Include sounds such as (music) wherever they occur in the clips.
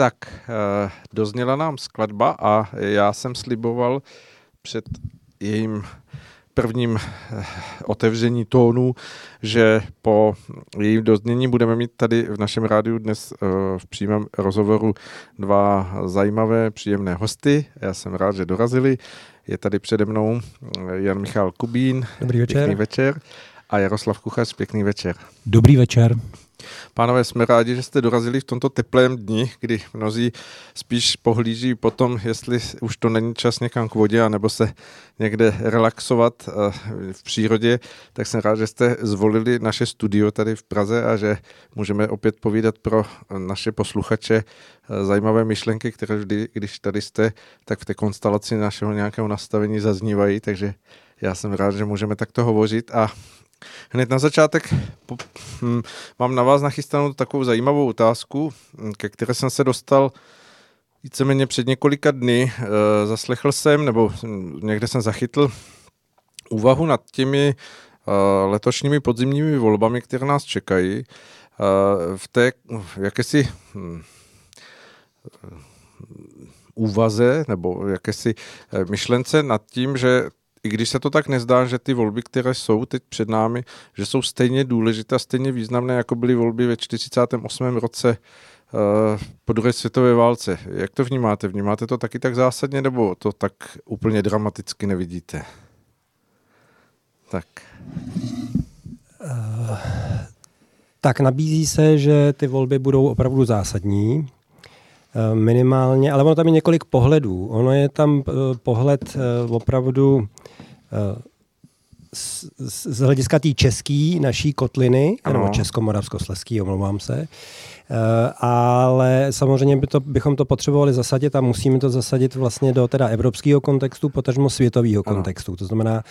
Tak, eh, dozněla nám skladba a já jsem sliboval před jejím prvním eh, otevření tónu, že po jejím doznění budeme mít tady v našem rádiu dnes eh, v přímém rozhovoru dva zajímavé, příjemné hosty. Já jsem rád, že dorazili. Je tady přede mnou Jan Michal Kubín. Dobrý večer. Pěkný večer. A Jaroslav Kuchař, pěkný večer. Dobrý večer. Pánové, jsme rádi, že jste dorazili v tomto teplém dni, kdy mnozí spíš pohlíží potom, jestli už to není čas někam k vodě, anebo se někde relaxovat eh, v přírodě, tak jsem rád, že jste zvolili naše studio tady v Praze a že můžeme opět povídat pro naše posluchače eh, zajímavé myšlenky, které vždy, když tady jste, tak v té konstelaci našeho nějakého nastavení zaznívají, takže já jsem rád, že můžeme takto hovořit a Hned na začátek hm, mám na vás nachystanou takovou zajímavou otázku, hm, ke které jsem se dostal víceméně před několika dny. E, zaslechl jsem, nebo někde jsem zachytl úvahu nad těmi e, letošními podzimními volbami, které nás čekají. E, v té jakési hm, úvaze nebo jakési myšlence nad tím, že i když se to tak nezdá, že ty volby, které jsou teď před námi, že jsou stejně důležité a stejně významné, jako byly volby ve 48. roce uh, po druhé světové válce. Jak to vnímáte? Vnímáte to taky tak zásadně, nebo to tak úplně dramaticky nevidíte? Tak. Uh, tak nabízí se, že ty volby budou opravdu zásadní. Eh, minimálně, ale ono tam je několik pohledů. Ono je tam pohled opravdu z, z hlediska té české naší kotliny, ano. nebo česko-moravsko-sleský, omlouvám se, Uh, ale samozřejmě by to, bychom to potřebovali zasadit a musíme to zasadit vlastně do teda evropského kontextu, potažmo světového kontextu. To znamená,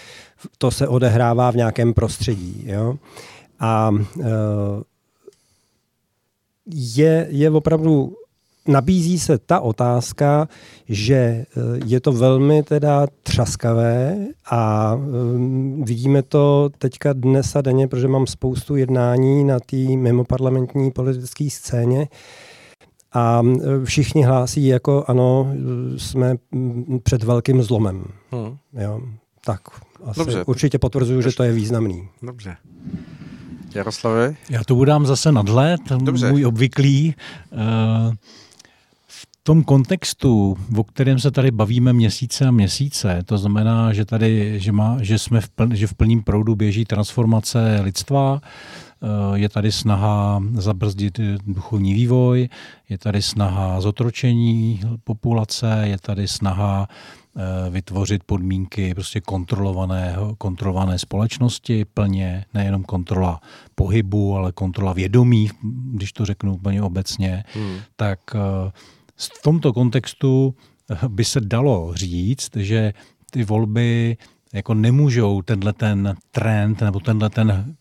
to se odehrává v nějakém prostředí. Jo? A uh, je, je opravdu nabízí se ta otázka, že eh, je to velmi teda třaskavé a um, vidíme to teďka dnes a denně, protože mám spoustu jednání na té mimoparlamentní politické scéně a všichni hlásí jako ano, jsme mm, před velkým zlomem. Hmm. Jo, tak asi Dobře. určitě potvrzuju, že to je významný. Dobře. Jaroslave? Já to budám zase nadhled, Dobře. můj obvyklý. Uh, tom kontextu, o kterém se tady bavíme měsíce a měsíce, to znamená, že tady, že, má, že jsme v, pln, že v plném proudu běží transformace lidstva, eh, je tady snaha zabrzdit duchovní vývoj, je tady snaha zotročení populace, je tady snaha eh, vytvořit podmínky prostě kontrolované, kontrolované společnosti plně, nejenom kontrola pohybu, ale kontrola vědomí, když to řeknu úplně obecně, hmm. tak eh, v tomto kontextu eh, by se dalo říct, že ty volby jako nemůžou tenhle ten trend nebo tenhle ten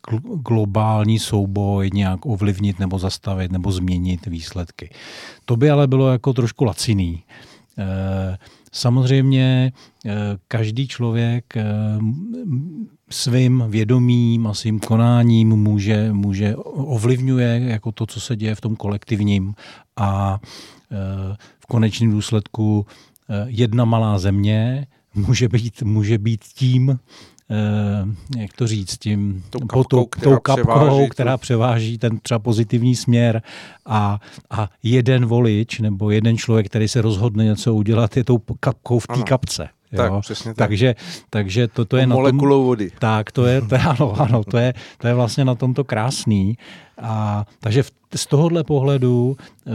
globální souboj nějak ovlivnit nebo zastavit nebo změnit výsledky. To by ale bylo jako trošku laciný. Eh, samozřejmě eh, každý člověk svým vědomím a svým konáním může, může ovlivňuje jako to, co se děje v tom kolektivním a v konečném důsledku eh, jedna malá země může být, může být tím, eh, jak to říct, tím tou kapkou, tou, která, tou kapkou převáží, která převáží ten třeba pozitivní směr a, a jeden volič nebo jeden člověk, který se rozhodne něco udělat, je tou kapkou v té kapce. Tak, přesně tak. Takže, takže to, to je na molekulou vody. Tak, to je, to je, ano, ano, to je, to je vlastně na tomto krásný. A, takže v, z tohohle pohledu uh,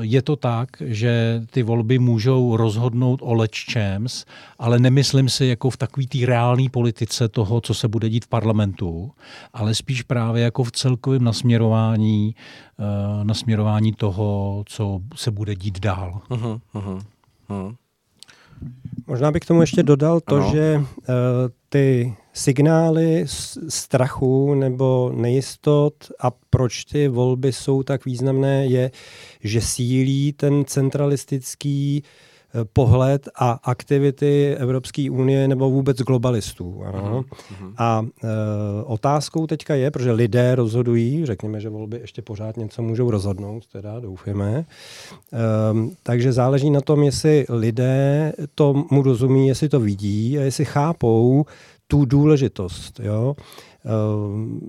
je to tak, že ty volby můžou rozhodnout o leččems, ale nemyslím si jako v takové té reálné politice toho, co se bude dít v parlamentu, ale spíš právě jako v celkovém nasměrování, uh, nasměrování toho, co se bude dít dál. Uh-huh, uh-huh, uh-huh. Možná bych k tomu ještě dodal to, ano. že uh, ty signály strachu nebo nejistot a proč ty volby jsou tak významné, je, že sílí ten centralistický pohled a aktivity Evropské unie nebo vůbec globalistů. Ano. Mm-hmm. A e, otázkou teďka je, protože lidé rozhodují, řekněme, že volby ještě pořád něco můžou rozhodnout, teda doufujeme. E, takže záleží na tom, jestli lidé tomu rozumí, jestli to vidí a jestli chápou tu důležitost. Jo?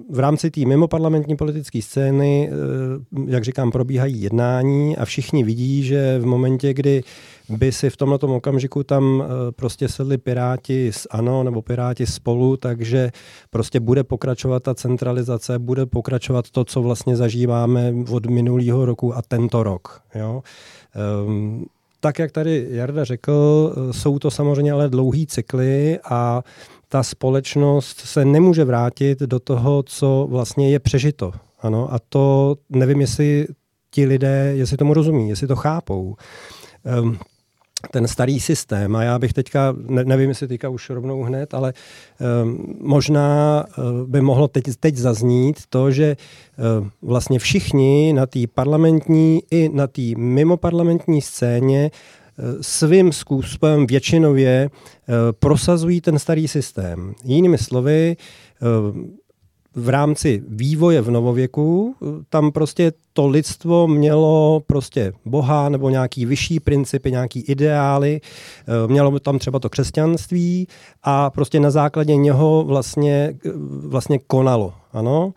V rámci té mimoparlamentní politické scény, eh, jak říkám, probíhají jednání a všichni vidí, že v momentě, kdy by si v tomto okamžiku tam eh, prostě sedli Piráti s ANO nebo Piráti spolu, takže prostě bude pokračovat ta centralizace, bude pokračovat to, co vlastně zažíváme od minulého roku a tento rok. Jo? Tak, jak tady Jarda řekl, eh, jsou to samozřejmě ale dlouhý cykly a ta společnost se nemůže vrátit do toho, co vlastně je přežito. Ano, a to nevím, jestli ti lidé, jestli tomu rozumí, jestli to chápou. Um, ten starý systém, a já bych teďka, ne, nevím, jestli teďka už rovnou hned, ale um, možná uh, by mohlo teď, teď zaznít to, že uh, vlastně všichni na té parlamentní i na té mimoparlamentní scéně svým způsobem většinově eh, prosazují ten starý systém. Jinými slovy, eh, v rámci vývoje v novověku, eh, tam prostě to lidstvo mělo prostě Boha nebo nějaký vyšší principy, nějaký ideály, mělo tam třeba to křesťanství a prostě na základě něho vlastně, vlastně konalo. Ano?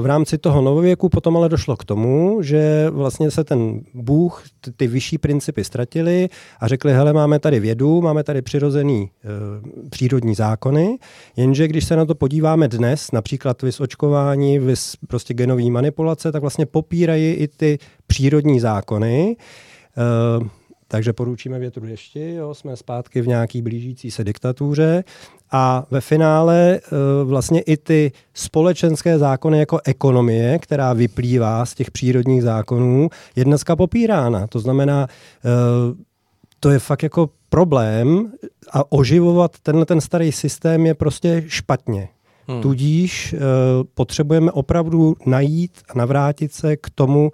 V rámci toho novověku potom ale došlo k tomu, že vlastně se ten Bůh, ty vyšší principy ztratili a řekli, hele, máme tady vědu, máme tady přirozený e, přírodní zákony, jenže když se na to podíváme dnes, například vys očkování, vys prostě genový manipulace, tak vlastně popírají i ty přírodní zákony. E, takže poručíme větru ještě, jo, jsme zpátky v nějaký blížící se diktatuře a ve finále e, vlastně i ty společenské zákony jako ekonomie, která vyplývá z těch přírodních zákonů, je dneska popírána. To znamená, e, to je fakt jako problém a oživovat tenhle ten starý systém je prostě špatně. Hmm. Tudíž e, potřebujeme opravdu najít a navrátit se k tomu,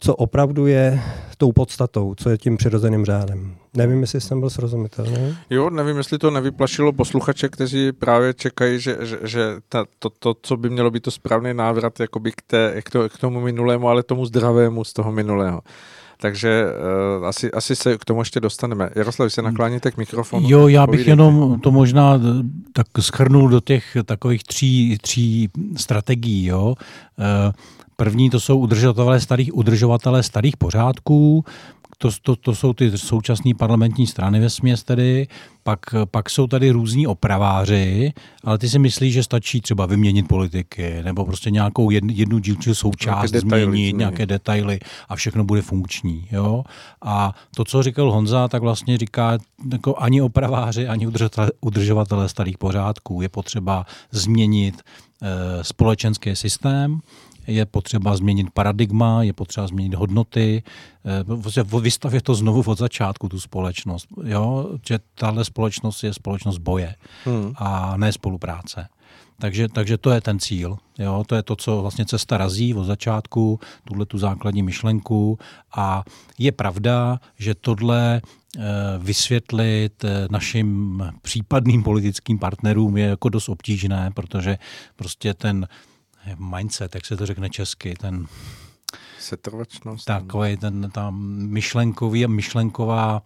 co opravdu je tou podstatou, co je tím přirozeným řádem. Nevím, jestli jsem byl srozumitelný. Jo, nevím, jestli to nevyplašilo posluchače, kteří právě čekají, že, že, že ta, to, to, co by mělo být to správný návrat jakoby k, té, k, to, k tomu minulému, ale tomu zdravému z toho minulého. Takže uh, asi, asi se k tomu ještě dostaneme. Jaroslav, se nakláníte k mikrofonu. Jo, já bych povídejte. jenom to možná eh, tak schrnul do těch takových tří, tří strategií. Jo. Uh, První to jsou udržovatelé starých, udržovatelé starých pořádků, to, to, to jsou ty současné parlamentní strany ve směs tedy, pak, pak jsou tady různí opraváři, ale ty si myslíš, že stačí třeba vyměnit politiky, nebo prostě nějakou jednu, jednu dílčí součást nějaké změnit, změnit, nějaké detaily a všechno bude funkční. Jo? A to, co říkal Honza, tak vlastně říká, jako ani opraváři, ani udržovatelé, starých pořádků je potřeba změnit e, společenský systém, je potřeba změnit paradigma, je potřeba změnit hodnoty, eh, vystavit to znovu od začátku, tu společnost. Jo? Že tahle společnost je společnost boje hmm. a ne spolupráce. Takže, takže to je ten cíl. Jo? To je to, co vlastně cesta razí od začátku, tuhle tu základní myšlenku. A je pravda, že tohle eh, vysvětlit eh, našim případným politickým partnerům je jako dost obtížné, protože prostě ten mindset, jak se to řekne česky, ten setrvačnost. Takový ten ta myšlenkový a myšlenková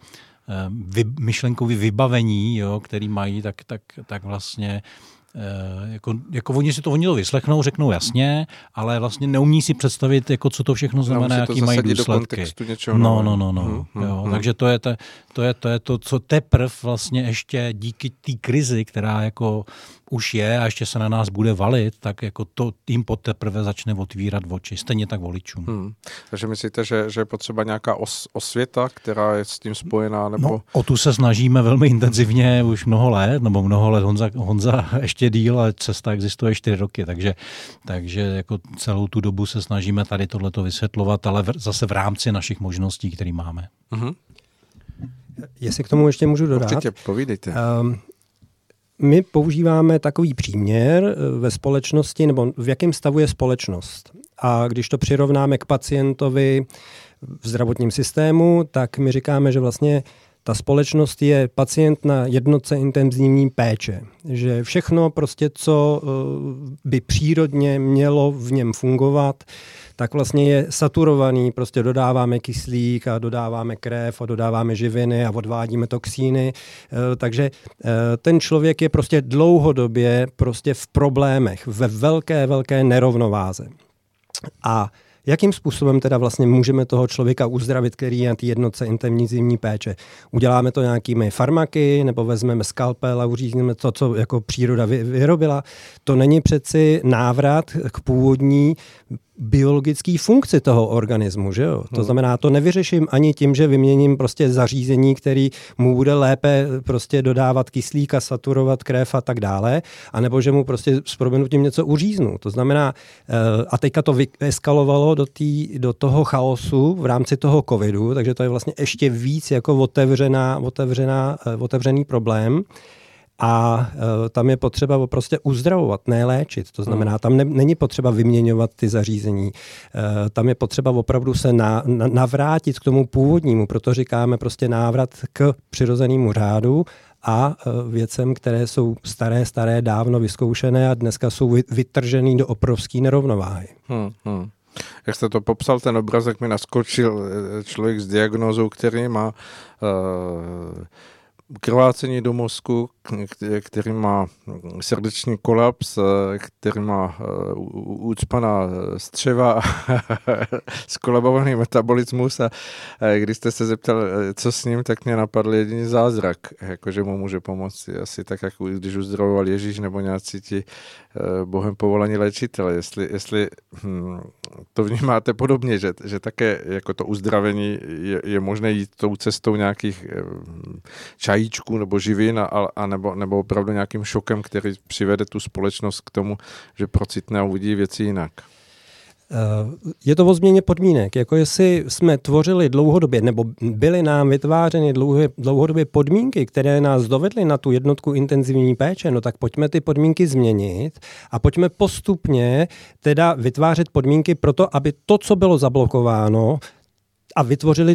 eh, vy, myšlenkový vybavení, jo, který mají, tak, tak, tak vlastně Eh, jako, jako oni si to oni to vyslechnou, řeknou jasně, ale vlastně neumí si představit, jako co to všechno znamená, jaký mají důsledky. Do no, no, no, no. Hmm, hmm, jo, hmm. Takže to je, to, to je, to je to, co teprv vlastně ještě díky té krizi, která jako už je a ještě se na nás bude valit, tak jako to jim teprve začne otvírat oči, stejně tak voličům. Hmm. Takže myslíte, že, že je potřeba nějaká os, osvěta, která je s tím spojená? Nebo... No, o tu se snažíme velmi intenzivně už mnoho let, nebo mnoho let Honza, Honza (laughs) ještě díl, ale cesta existuje čtyři roky, takže, takže jako celou tu dobu se snažíme tady tohleto vysvětlovat, ale v, zase v rámci našich možností, které máme. Mm-hmm. Jestli k tomu ještě můžu dodat. Určitě, povídejte. Um, my používáme takový příměr eh, ve společnosti, nebo v jakém stavu je společnost. A když to přirovnáme k pacientovi v zdravotním systému, tak my říkáme, že vlastně ta společnost je pacient na jednotce intenzivní péče. Že všechno prostě, co eh, by přírodně mělo v něm fungovat, tak vlastně je saturovaný, prostě dodáváme kyslík a dodáváme krev a dodáváme živiny a odvádíme toxíny, eh, takže eh, ten člověk je prostě dlouhodobě prostě v problémech, ve velké, velké nerovnováze. A Jakým způsobem teda vlastně můžeme toho člověka uzdravit, který je na té jednotce intenzivní péče? Uděláme to nějakými farmaky, nebo vezmeme skalpel a uřízneme to, co jako příroda vyrobila? To není přeci návrat k původní biologické funkci toho organismu. Že jo? To hmm. znamená, to nevyřeším ani tím, že vyměním prostě zařízení, který mu bude lépe prostě dodávat kyslík a saturovat krev a tak dále, anebo že mu prostě s proměnutím něco uříznu. To znamená, eh, a teďka to eskalovalo do, tý, do toho chaosu v rámci toho covidu, takže to je vlastně ještě víc jako otevřená, otevřená, eh, otevřený problém a uh, tam je potřeba prostě uzdravovat, ne léčit. To znamená, tam ne, není potřeba vyměňovat ty zařízení. Uh, tam je potřeba opravdu se na, na, navrátit k tomu původnímu, proto říkáme prostě návrat k přirozenému řádu a uh, věcem, které jsou staré, staré, dávno vyzkoušené a dneska jsou vytržený do obrovské nerovnováhy. Hmm, hmm. Jak jste to popsal, ten obrazek mi naskočil člověk s diagnózou, který má uh, krvácení do mozku, který má srdeční kolaps, který má eh, ucpaná střeva, (laughs) skolabovaný metabolismus a když jste se zeptal, eh, co s ním, tak mě napadl jediný zázrak, jakože mu může pomoct asi tak, jako když uzdravoval Ježíš nebo nějací ti eh, bohem povolaní léčitele. Jestli, jestli hm, to vnímáte podobně, že, že také jako to uzdravení je, je možné jít tou cestou nějakých čají vajíčků nebo živin a, a nebo, nebo opravdu nějakým šokem, který přivede tu společnost k tomu, že procitne a uvidí věci jinak. Eh, je to o změně podmínek. Jako jestli jsme tvořili dlouhodobě, nebo byly nám vytvářeny dlouhodobě podmínky, které nás dovedly na tu jednotku intenzivní péče, no tak pojďme ty podmínky změnit a pojďme postupně teda vytvářet podmínky pro to, aby to, co bylo zablokováno, a vytvořili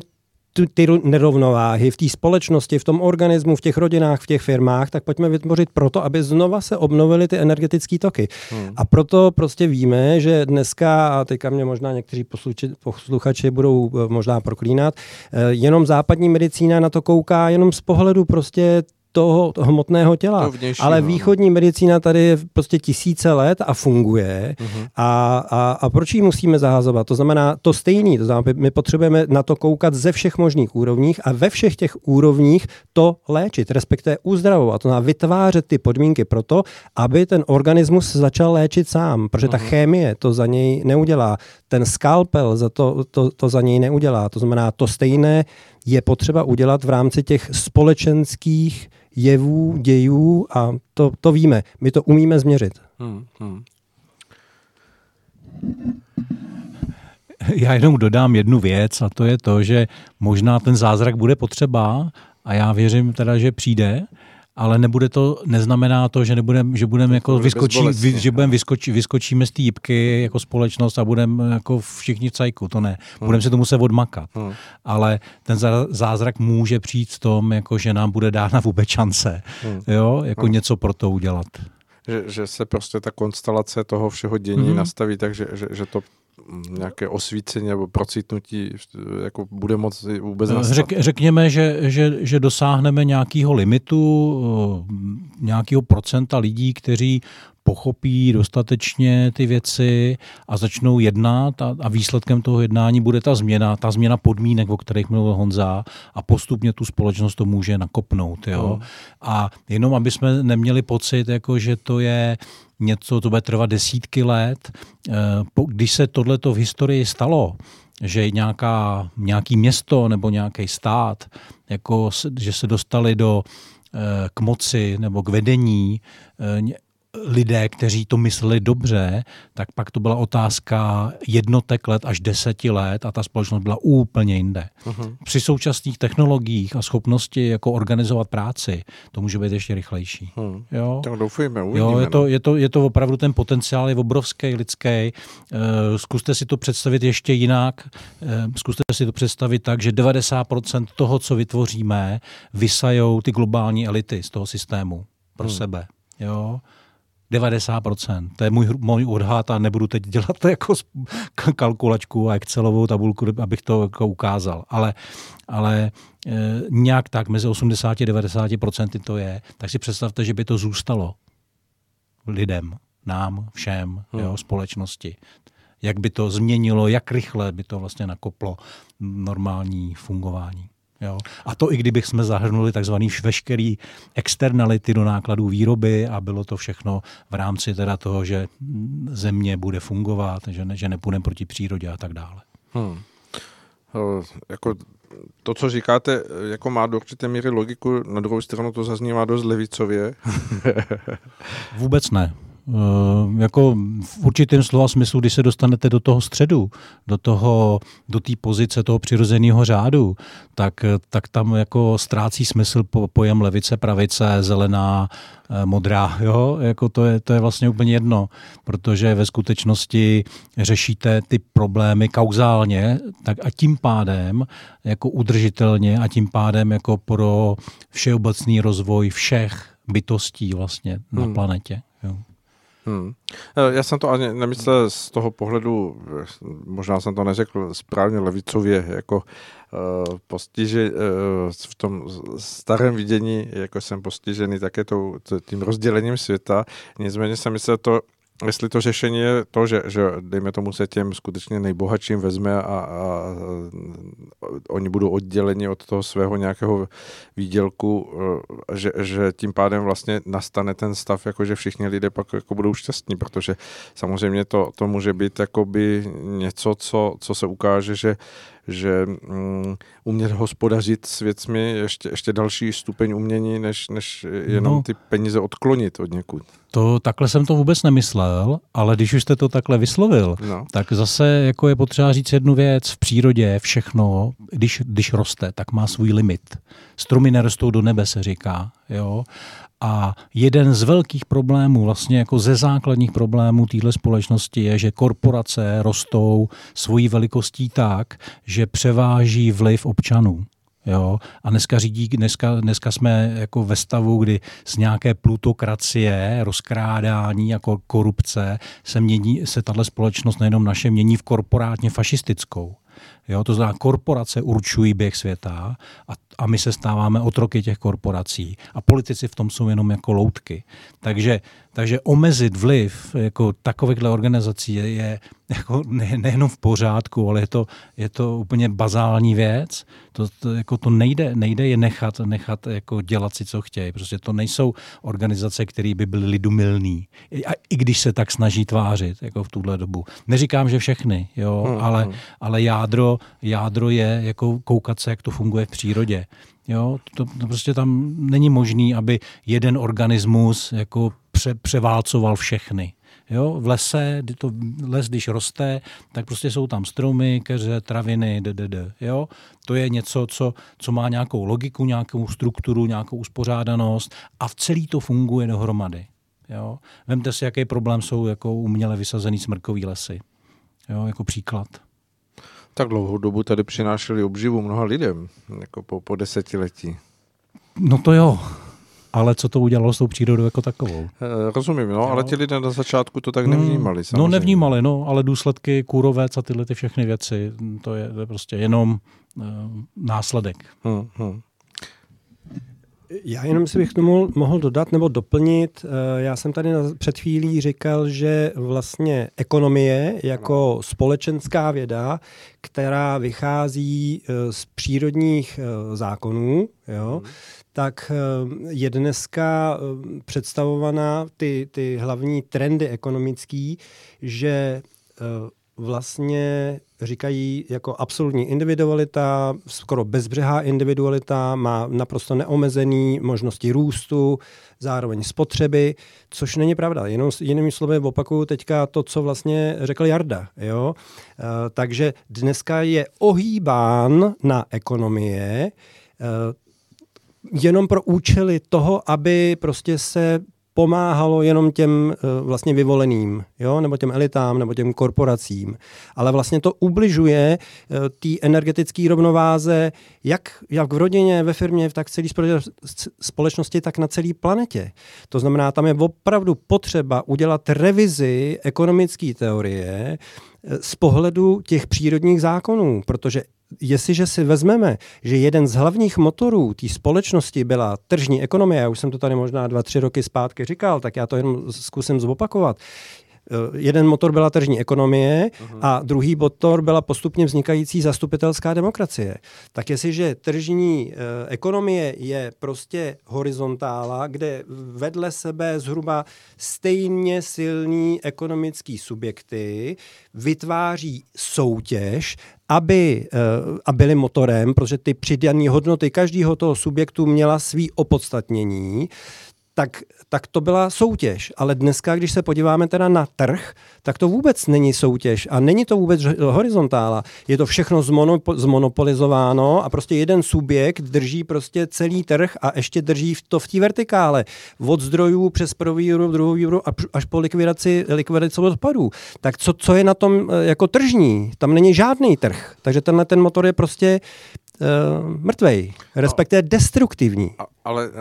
ty nerovnováhy v té společnosti, v tom organismu, v těch rodinách, v těch firmách, tak pojďme vytvořit proto, aby znova se obnovily ty energetické toky. Hmm. A proto prostě víme, že dneska, a teďka mě možná někteří posluchači, posluchači budou eh, možná proklínat, eh, jenom západní medicína na to kouká jenom z pohledu prostě toho hmotného těla. To Ale no. východní medicína tady je prostě tisíce let a funguje. Uh-huh. A, a, a proč ji musíme zahazovat? To znamená to stejný. To znamená, my potřebujeme na to koukat ze všech možných úrovních a ve všech těch úrovních to léčit, respektive uzdravovat. To znamená vytvářet ty podmínky pro to, aby ten organismus začal léčit sám, protože ta uh-huh. chemie to za něj neudělá. Ten skalpel za to, to, to za něj neudělá. To znamená, to stejné je potřeba udělat v rámci těch společenských jevů, dějů a to, to víme. My to umíme změřit. Hmm, hmm. Já jenom dodám jednu věc a to je to, že možná ten zázrak bude potřeba a já věřím teda, že přijde, ale nebude to, neznamená to, že nebudem, že budeme jako vyskočí, vy, že budeme vyskočí, vyskočíme z té jako společnost a budeme jako všichni v cajku, to ne. Hmm. Budeme se to muset odmakat. Hmm. Ale ten zázrak může přijít v tom, jako že nám bude dána vůbec šance, hmm. jo, jako hmm. něco pro to udělat. Že, že se prostě ta konstelace toho všeho dění hmm. nastaví tak, že, že, že to nějaké osvícení nebo procitnutí jako bude moc vůbec nastat? Řek, řekněme, že, že, že dosáhneme nějakého limitu, eh, nějakého procenta lidí, kteří pochopí dostatečně ty věci a začnou jednat a, a výsledkem toho jednání bude ta změna, ta změna podmínek, o kterých mluvil Honza a postupně tu společnost to může nakopnout. Jo? Hmm. A jenom, aby jsme neměli pocit, jako, že to je něco, to bude trvat desítky let. Eh, když se tohleto v historii stalo, že nějaká, nějaký město nebo nějaký stát, jako, že se dostali do, eh, k moci nebo k vedení eh, lidé, kteří to mysleli dobře, tak pak to byla otázka jednotek let až deseti let a ta společnost byla úplně jinde. Uh-huh. Při současných technologiích a schopnosti jako organizovat práci, to může být ještě rychlejší. Uh-huh. Jo? Tak doufujeme, uvidíme, jo, je, to, no. je, to, je to opravdu ten potenciál je obrovský, lidský. Uh, zkuste si to představit ještě jinak. Uh, zkuste si to představit tak, že 90% toho, co vytvoříme, vysajou ty globální elity z toho systému pro hmm. sebe. Jo? 90%. To je můj, můj odhad a nebudu teď dělat (laughs) jako kalkulačku a Excelovou tabulku, abych to jako ukázal. Ale, ale e, nějak tak mezi 80 a 90% to je. Tak si představte, že by to zůstalo lidem, nám, všem, hmm. jo, společnosti. Jak by to změnilo, jak rychle by to vlastně nakoplo normální fungování. Jo. A to i kdybych jsme zahrnuli takzvaný veškerý externality do nákladů výroby a bylo to všechno v rámci teda toho, že země bude fungovat, že, ne, že nepůjdeme proti přírodě a tak dále. Hmm. Jako to, co říkáte, jako má do určité míry logiku, na druhou stranu to zaznívá dost levicově. (laughs) Vůbec ne. Uh, jako v určitém slova smyslu, když se dostanete do toho středu, do toho, do té pozice toho přirozeného řádu, tak, tak tam jako ztrácí smysl po, pojem levice, pravice, zelená, eh, modrá, (laughs) jo, jako to je, to je vlastně úplně jedno, protože ve skutečnosti řešíte ty problémy kauzálně, tak a tím pádem jako udržitelně a tím pádem jako pro všeobecný rozvoj všech bytostí vlastně na hmm. planetě. Jo. Hmm. Eh, já jsem to ani nemyslel z toho pohledu, možná jsem to neřekl správně levicově, jako uh, postiže, uh, v tom starém vidění, jako jsem postižený také tím rozdělením světa. Nicméně jsem myslel to jestli to řešení je to, že, že dejme tomu se těm skutečně nejbohatším vezme a, a, a oni budou odděleni od toho svého nějakého výdělku, eh, že, že tím pádem vlastně nastane ten stav, jako že všichni lidé pak jako budou šťastní, protože samozřejmě to, to může být jakoby něco, co, co se ukáže, že že um, umět hospodařit s věcmi je ještě, ještě další stupeň umění, než, než jenom no, ty peníze odklonit od někud. To takhle jsem to vůbec nemyslel, ale když už jste to takhle vyslovil, no. tak zase jako je potřeba říct jednu věc. V přírodě všechno, když, když roste, tak má svůj limit. Stromy nerostou do nebe, se říká. Jo? A jeden z velkých problémů, vlastně jako ze základních problémů téhle společnosti je, že korporace rostou svojí velikostí tak, že převáží vliv občanů. Jo? A dneska, řídí, dneska, dneska jsme jako ve stavu, kdy z nějaké plutokracie, rozkrádání jako korupce se, mění, se tahle společnost nejenom naše mění v korporátně fašistickou. Jo, to znamená, korporace určují běh světa a, a my se stáváme otroky těch korporací. A politici v tom jsou jenom jako loutky. Takže takže omezit vliv jako takovýchhle organizací je, je jako ne, nejenom v pořádku, ale je to, je to úplně bazální věc. To, to, jako to nejde, nejde je nechat, nechat jako dělat si, co chtějí. Prostě to nejsou organizace, které by byly lidumilný. I, a, I když se tak snaží tvářit jako v tuhle dobu. Neříkám, že všechny, jo, hmm, ale, hmm. ale jádro, jádro je jako koukat se, jak to funguje v přírodě. Jo, to, to prostě tam není možný, aby jeden organismus jako pře, převálcoval všechny. Jo, v lese, to les, když roste, tak prostě jsou tam stromy, keře, traviny, ddd. Jo? To je něco, co, co má nějakou logiku, nějakou strukturu, nějakou uspořádanost a v celý to funguje dohromady. Jo? Vemte si, jaký problém jsou jako uměle vysazený smrkový lesy. Jo? Jako příklad. Tak dlouhou dobu tady přinášeli obživu mnoha lidem, jako po, po desetiletí. No to jo, ale co to udělalo s tou přírodou jako takovou. E, rozumím, no, ale ti lidé na začátku to tak hmm, nevnímali. Samozřejmě. No nevnímali, no, ale důsledky kůrovec a tyhle ty všechny věci, to je, to je prostě jenom e, následek. Hmm, hmm. Já jenom si bych tomu mohl dodat nebo doplnit. Eh, já jsem tady před chvílí říkal, že vlastně ekonomie jako společenská věda, která vychází z přírodních zákonů, jo, hmm tak eh, je dneska eh, představovaná ty, ty hlavní trendy ekonomický, že eh, vlastně říkají jako absolutní individualita, skoro bezbřehá individualita, má naprosto neomezený možnosti růstu, zároveň spotřeby, což není pravda. Jenom jinými slovy opakuju teďka to, co vlastně řekl Jarda. Jo? E, takže dneska je ohýbán na ekonomie, e, jenom pro účely toho, aby prostě se pomáhalo jenom těm eh, vlastně vyvoleným, jo? nebo těm elitám, nebo těm korporacím. Ale vlastně to ubližuje eh, té energetické rovnováze jak, jak v rodině, ve firmě, tak v celé společnosti, tak na celé planetě. To znamená, tam je opravdu potřeba udělat revizi ekonomické teorie eh, z pohledu těch přírodních zákonů, protože jestliže si vezmeme, že jeden z hlavních motorů té společnosti byla tržní ekonomie, já už jsem to tady možná dva, tři roky zpátky říkal, tak já to jenom zkusím zopakovat. Eh, jeden motor byla tržní ekonomie uh-huh. a druhý motor byla postupně vznikající zastupitelská demokracie. Tak jestliže tržní uh, ekonomie je prostě horizontála, kde vedle sebe zhruba stejně silní ekonomický subjekty vytváří soutěž, aby, uh, a byly motorem, protože ty přidané hodnoty každého toho subjektu měla svý opodstatnění, tak, tak to byla soutěž. Ale dneska, když se podíváme teda na trh, tak to vůbec není soutěž a není to vůbec horizontála. Je to všechno zmonopo, zmonopolizováno a prostě jeden subjekt drží prostě celý trh a ještě drží to v té vertikále. Od zdrojů přes první výrobu, druhou výrobu až po likvidaci, likvidaci odpadů. Tak co, co je na tom eh, jako tržní? Tam není žádný trh. Takže tenhle ten motor je prostě uh, mrtvej, respektive destruktivní. A, ale uh,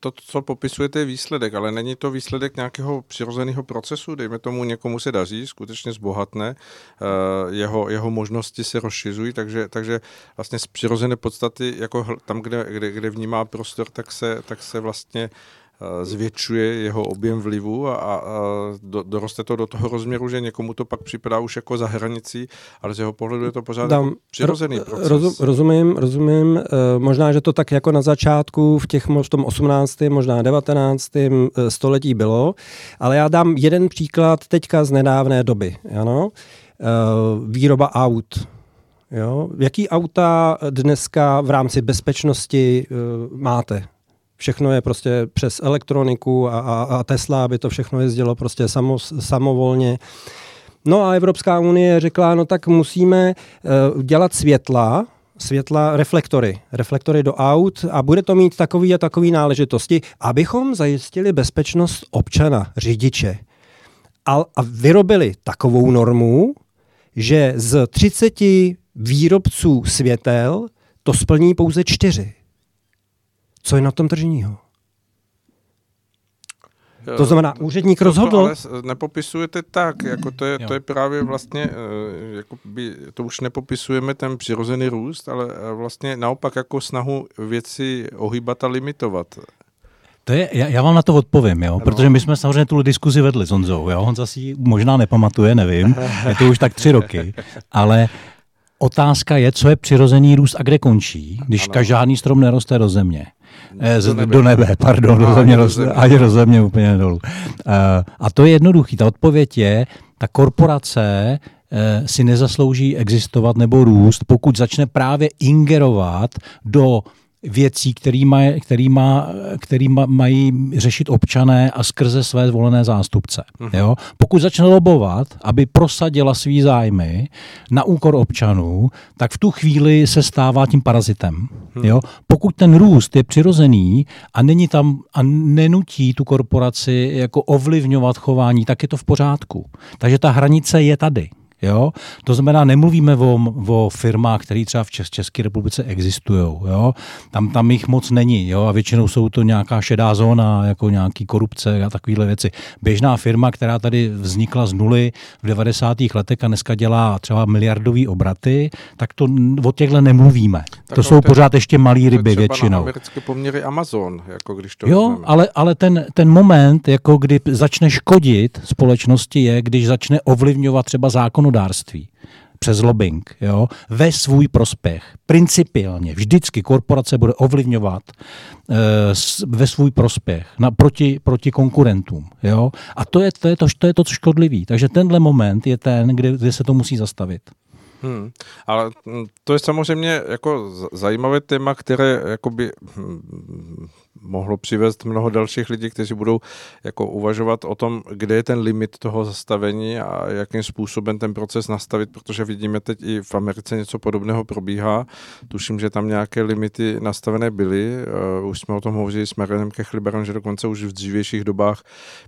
to, co popisujete, je výsledek, ale není to výsledek nějakého přirozeného procesu, dejme tomu, někomu se daří, skutečně zbohatne, uh, jeho, jeho možnosti se rozšiřují, takže, takže vlastně z přirozené podstaty, jako tam, kde, kde, kde vnímá prostor, tak se, tak se vlastně Eh, zvětšuje jeho objem vlivu a, a do, doroste to do toho rozměru, že někomu to pak připadá už jako za hranicí, ale z jeho pohledu je to pořád Dám, jako přirozený proces. Rozum, rozumím, rozumím. E, možná, že to tak jako na začátku v, těch, v tom 18., možná 19. Eh, století bylo, ale já dám jeden příklad teďka z nedávné doby. Ano? Výroba aut. Jo? Jaký auta dneska v rámci bezpečnosti máte? Všechno je prostě přes elektroniku a, a, a Tesla, aby to všechno jezdilo prostě samo, samovolně. No a Evropská unie řekla, no tak musíme uh, dělat světla, světla reflektory, reflektory do aut a bude to mít takový a takový náležitosti, abychom zajistili bezpečnost občana, řidiče. A, a vyrobili takovou normu, že z 30 výrobců světel to splní pouze čtyři. Co je na tom tržního? To znamená, úředník rozhodl. To ale nepopisujete tak, jako to je, to je právě vlastně, eh, jako by, to už nepopisujeme ten přirozený růst, ale eh, vlastně naopak jako snahu věci ohýbat a limitovat. To je, já, já vám na to odpovím, jo, protože my jsme samozřejmě tu diskuzi vedli s Honzou, jo, Honza si možná nepamatuje, nevím, je to už tak tři roky, ale otázka je, co je přirozený růst a kde končí, když ano. žádný strom neroste do země. Eh, do nebe. do nebe, pardon, do země, do země. ani do země úplně dolů. Eh, a to je jednoduchý. Ta odpověď je, ta korporace eh, si nezaslouží existovat nebo růst, pokud začne právě ingerovat do věcí, který, maj, který, má, který ma, mají řešit občané a skrze své zvolené zástupce. Uh-huh. Jo? Pokud začne lobovat, aby prosadila svý zájmy na úkor občanů, tak v tu chvíli se stává tím parazitem. Uh-huh. Jo? Pokud ten růst je přirozený a není tam a nenutí tu korporaci jako ovlivňovat chování, tak je to v pořádku. Takže ta hranice je tady. Jo? To znamená, nemluvíme o, o firmách, které třeba v Čes, České republice existují. Jo? Tam, tam jich moc není. Jo? A většinou jsou to nějaká šedá zóna, jako nějaký korupce a takovéhle věci. Běžná firma, která tady vznikla z nuly v 90. letech a dneska dělá třeba miliardové obraty, tak to o těchto nemluvíme. Tak to jsou pořád ještě malé ryby třeba většinou. Na americké poměry Amazon, jako když to Jo, ale, ale ten, ten moment, jako kdy začne škodit společnosti, je, když začne ovlivňovat třeba zákon zákonodárství. přes lobbying, jo, ve svůj prospěch. Principiálně vždycky korporace bude ovlivňovat e, ve svůj prospěch na, proti, proti konkurentům. Jo. A to je, to, je to, to je to škodlivý. Takže tenhle moment je ten, kde, kde se to musí zastavit. Hmm. Ale to je samozřejmě jako zajímavé téma, které jakoby hm, mohlo přivést mnoho dalších lidí, kteří budou jako uvažovat o tom, kde je ten limit toho zastavení a jakým způsobem ten proces nastavit, protože vidíme teď i v Americe něco podobného probíhá. Tuším, že tam nějaké limity nastavené byly. Uh, už jsme o tom hovořili s Marianem Kechliberem, že dokonce už v dřívějších dobách,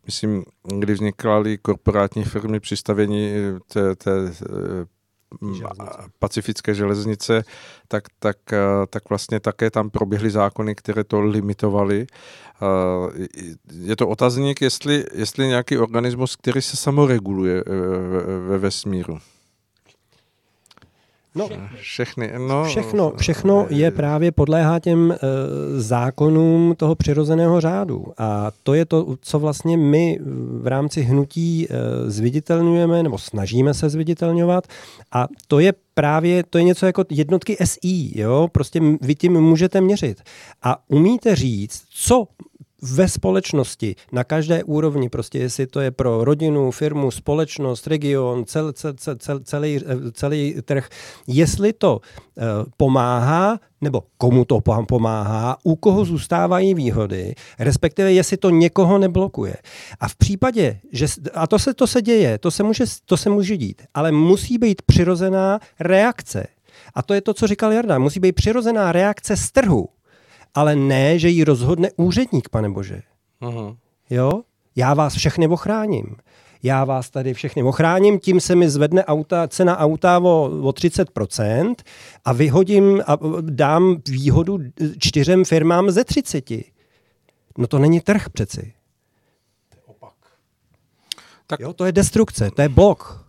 myslím, kdy vznikaly korporátní firmy při stavění té, té pacifické železnice, tak, tak, eh, tak vlastně také tam proběhly zákony, které to limitovaly. Eh, je to otazník, jestli, jestli nějaký organismus, který se samoreguluje eh, ve vesmíru. No, všechny, no, všechno, všechno je právě podléhá těm e, zákonům toho přirozeného řádu. A to je to, co vlastně my v rámci hnutí e, zviditelňujeme, nebo snažíme se zviditelňovat. A to je právě, to je něco jako jednotky SI, jo? Prostě vy tím můžete měřit. A umíte říct, co ve společnosti, na každé úrovni, prostě jestli to je pro rodinu, firmu, společnost, region, cel, cel, cel, celý, celý trh, jestli to uh, pomáhá, nebo komu to pomáhá, u koho zůstávají výhody, respektive jestli to někoho neblokuje. A v případě, že, a to se, to se děje, to se, může, to se může dít, ale musí být přirozená reakce. A to je to, co říkal Jarda. Musí být přirozená reakce z trhu ale ne, že ji rozhodne úředník, pane Bože. Uh-huh. Jo? Já vás všechny ochráním. Já vás tady všechny ochráním, tím se mi zvedne auta, cena auta o, o 30% a vyhodím a dám výhodu čtyřem firmám ze 30. No to není trh přeci. To je opak. Tak... Jo, to je destrukce, to je blok.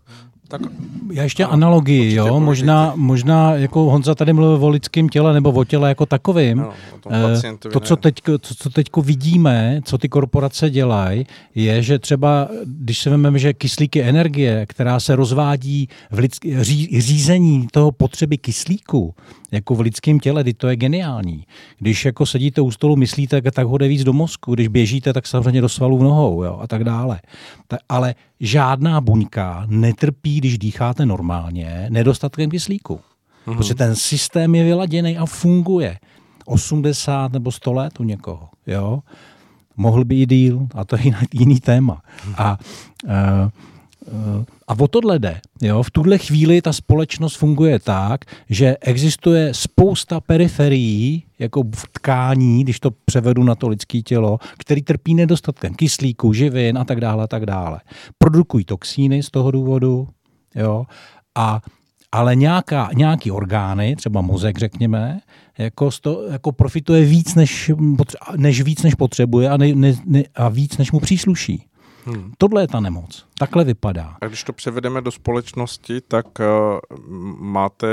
Tak já ještě ano, analogii, jo, možná, možná jako Honza tady mluvil o lidském těle nebo o těle jako takovým. No, to, co teď, to, co teď vidíme, co ty korporace dělají, je, že třeba, když se vezmeme, že kyslík je energie, která se rozvádí v lidský, ří, řízení toho potřeby kyslíku, jako v lidském těle, to je geniální. Když jako sedíte u stolu, myslíte, tak ho jde víc do mozku, když běžíte, tak samozřejmě do svalů nohou jo, a tak dále. Ta, ale žádná buňka netrpí, když dýcháte normálně, nedostatkem kyslíku. Mm-hmm. Protože ten systém je vyladěný a funguje. 80 nebo 100 let u někoho. Jo? Mohl by i díl, a to je jiný, jiný téma. A uh, a o tohle jde. Jo? V tuhle chvíli ta společnost funguje tak, že existuje spousta periferií, jako v tkání, když to převedu na to lidské tělo, který trpí nedostatkem kyslíku, živin a tak dále a tak dále. Produkují toxíny z toho důvodu, jo? A ale nějaká, nějaký orgány, třeba mozek řekněme, jako, sto, jako profituje víc než, než víc než potřebuje a, ne, ne, a víc než mu přísluší. Hmm. Tohle je ta nemoc. Takhle vypadá. A když to převedeme do společnosti, tak uh, máte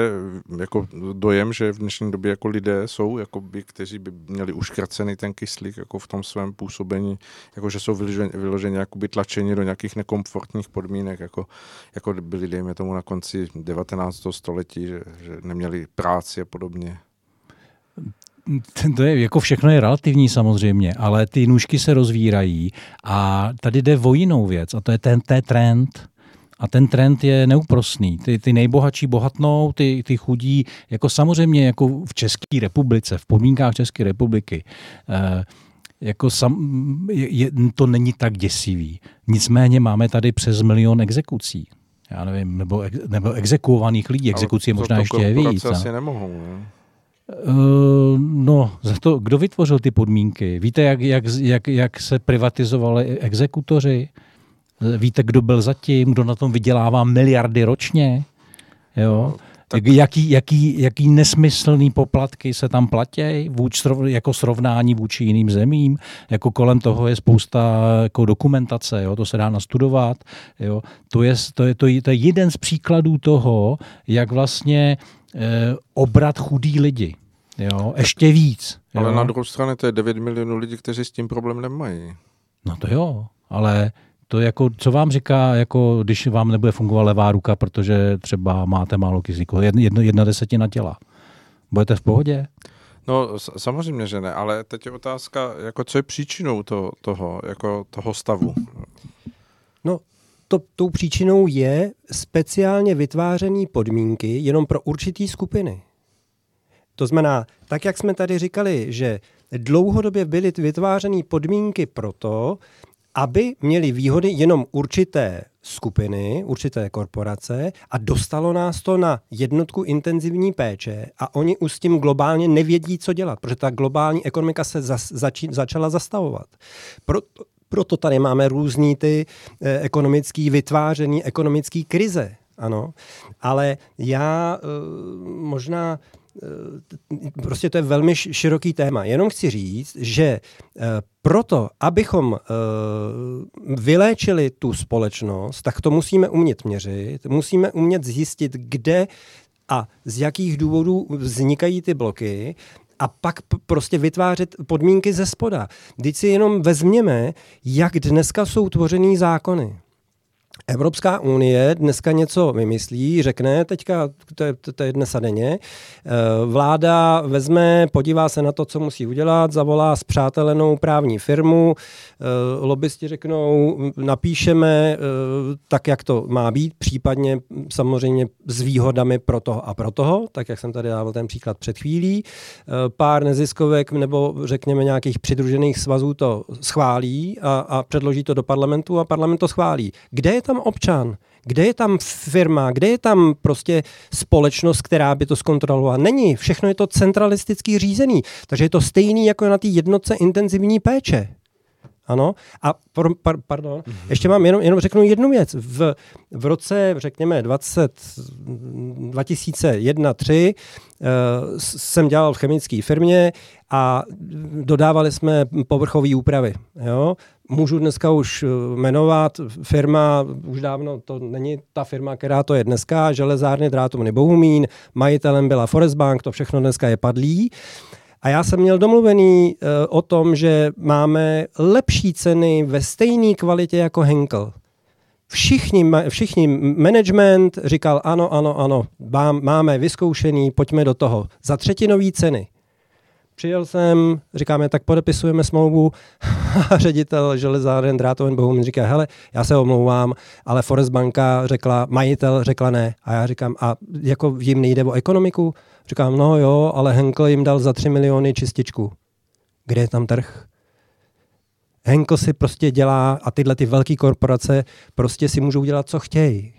jako dojem, že v dnešní době jako lidé jsou, jako by, kteří by měli uškrcený ten kyslík jako v tom svém působení, jako že jsou vyloženě, vyloženě jakoby tlačeni do nějakých nekomfortních podmínek, jako, jako byli, dejme tomu, na konci 19. století, že, že neměli práci a podobně to je, jako všechno je relativní samozřejmě, ale ty nůžky se rozvírají a tady jde o jinou věc a to je ten, ten trend, a ten trend je neúprostný. Ty, ty nejbohatší bohatnou, ty, ty chudí, jako samozřejmě jako v České republice, v podmínkách České republiky, eh, jako sam, je, to není tak děsivý. Nicméně máme tady přes milion exekucí. Já nevím, nebo, nebo exekuovaných lidí. Exekucí je možná ještě víc. asi nemohou, ne? Uh, no, za to, kdo vytvořil ty podmínky? Víte, jak, jak, jak, jak se privatizovali exekutoři? Víte, kdo byl zatím? Kdo na tom vydělává miliardy ročně? Jo? No, tak... Jaký, jaký, jaký nesmyslný poplatky se tam platí vůč, jako srovnání vůči jiným zemím? Jako kolem toho je spousta jako dokumentace, jo? to se dá nastudovat. Jo? To, je, to, je, to, je, to je jeden z příkladů toho, jak vlastně Eh, obrat chudý lidi. Jo, ještě víc. Jo. Ale na druhou stranu to je 9 milionů lidí, kteří s tím problém nemají. No to jo, ale To jako, co vám říká, jako když vám nebude fungovat levá ruka, protože třeba máte málo kyslíku, jedna, jedna desetina těla. Budete v pohodě? No samozřejmě, že ne, ale teď je otázka, jako co je příčinou to, toho, jako toho stavu? No, to, tou příčinou je speciálně vytvářené podmínky jenom pro určitý skupiny. To znamená, tak jak jsme tady říkali, že dlouhodobě byly vytvářeny podmínky pro to, aby měli výhody jenom určité skupiny, určité korporace a dostalo nás to na jednotku intenzivní péče a oni už s tím globálně nevědí, co dělat, protože ta globální ekonomika se za, začí, začala zastavovat. Proto, proto tady máme různý ty eh, ekonomický vytváření, ekonomický krize. Ano, ale já eh, možná Eh, prostě to je velmi široký téma. Jenom chci říct, že proto, abychom vyléčili tu společnost, tak to musíme umět měřit, musíme umět zjistit, kde a z jakých důvodů vznikají ty bloky a pak prostě vytvářet podmínky ze spoda. Když si jenom vezměme, jak dneska jsou tvořený zákony. Evropská unie dneska něco vymyslí, řekne, teďka, to je, to je dnes a denně, eh, vláda vezme, podívá se na to, co musí udělat, zavolá zpřátelenou právní firmu, eh, lobbysti řeknou, napíšeme eh, tak, jak to má být, případně samozřejmě s výhodami pro toho a pro toho, tak jak jsem tady dával ten příklad před chvílí. Pár neziskovek nebo řekněme nějakých přidružených svazů to schválí a, a předloží to do parlamentu a parlament to schválí. Kde je tam občan? Kde je tam firma? Kde je tam prostě společnost, která by to zkontrolovala? Není. Všechno je to centralisticky řízený. Takže je to stejný jako na té jednotce intenzivní péče. Ano. A par, par, pardon, mm-hmm. ještě mám jenom, jenom řeknu jednu věc. V, v roce, řekněme, 20, 2001-3 uh, jsem dělal v chemické firmě a dodávali jsme povrchové úpravy. Jo? Můžu dneska už eh, jmenovat firma, už dávno to není ta firma, která to je dneska, železárny Drátovny Bohumín, majitelem byla Forest Bank, to všechno dneska je padlý. A já jsem měl domluvený uh, o tom, že máme lepší ceny ve stejné kvalitě jako Henkel. Všichni, všichni management říkal ano, ano, ano, máme vyzkoušený, pojďme do toho. Za třetinový ceny. Přijel jsem, říkáme, tak podepisujeme smlouvu (laughs) a ředitel železáren Drátoven Bohum říká, hele, já se omlouvám, ale Forest Banka řekla, majitel řekla ne. A já říkám, a jako jim nejde o ekonomiku? Říkám, no jo, ale Henkel jim dal za 3 miliony čističku. Kde je tam trh? Henkel si prostě dělá a tyhle ty velké korporace prostě si můžou dělat, co chtějí.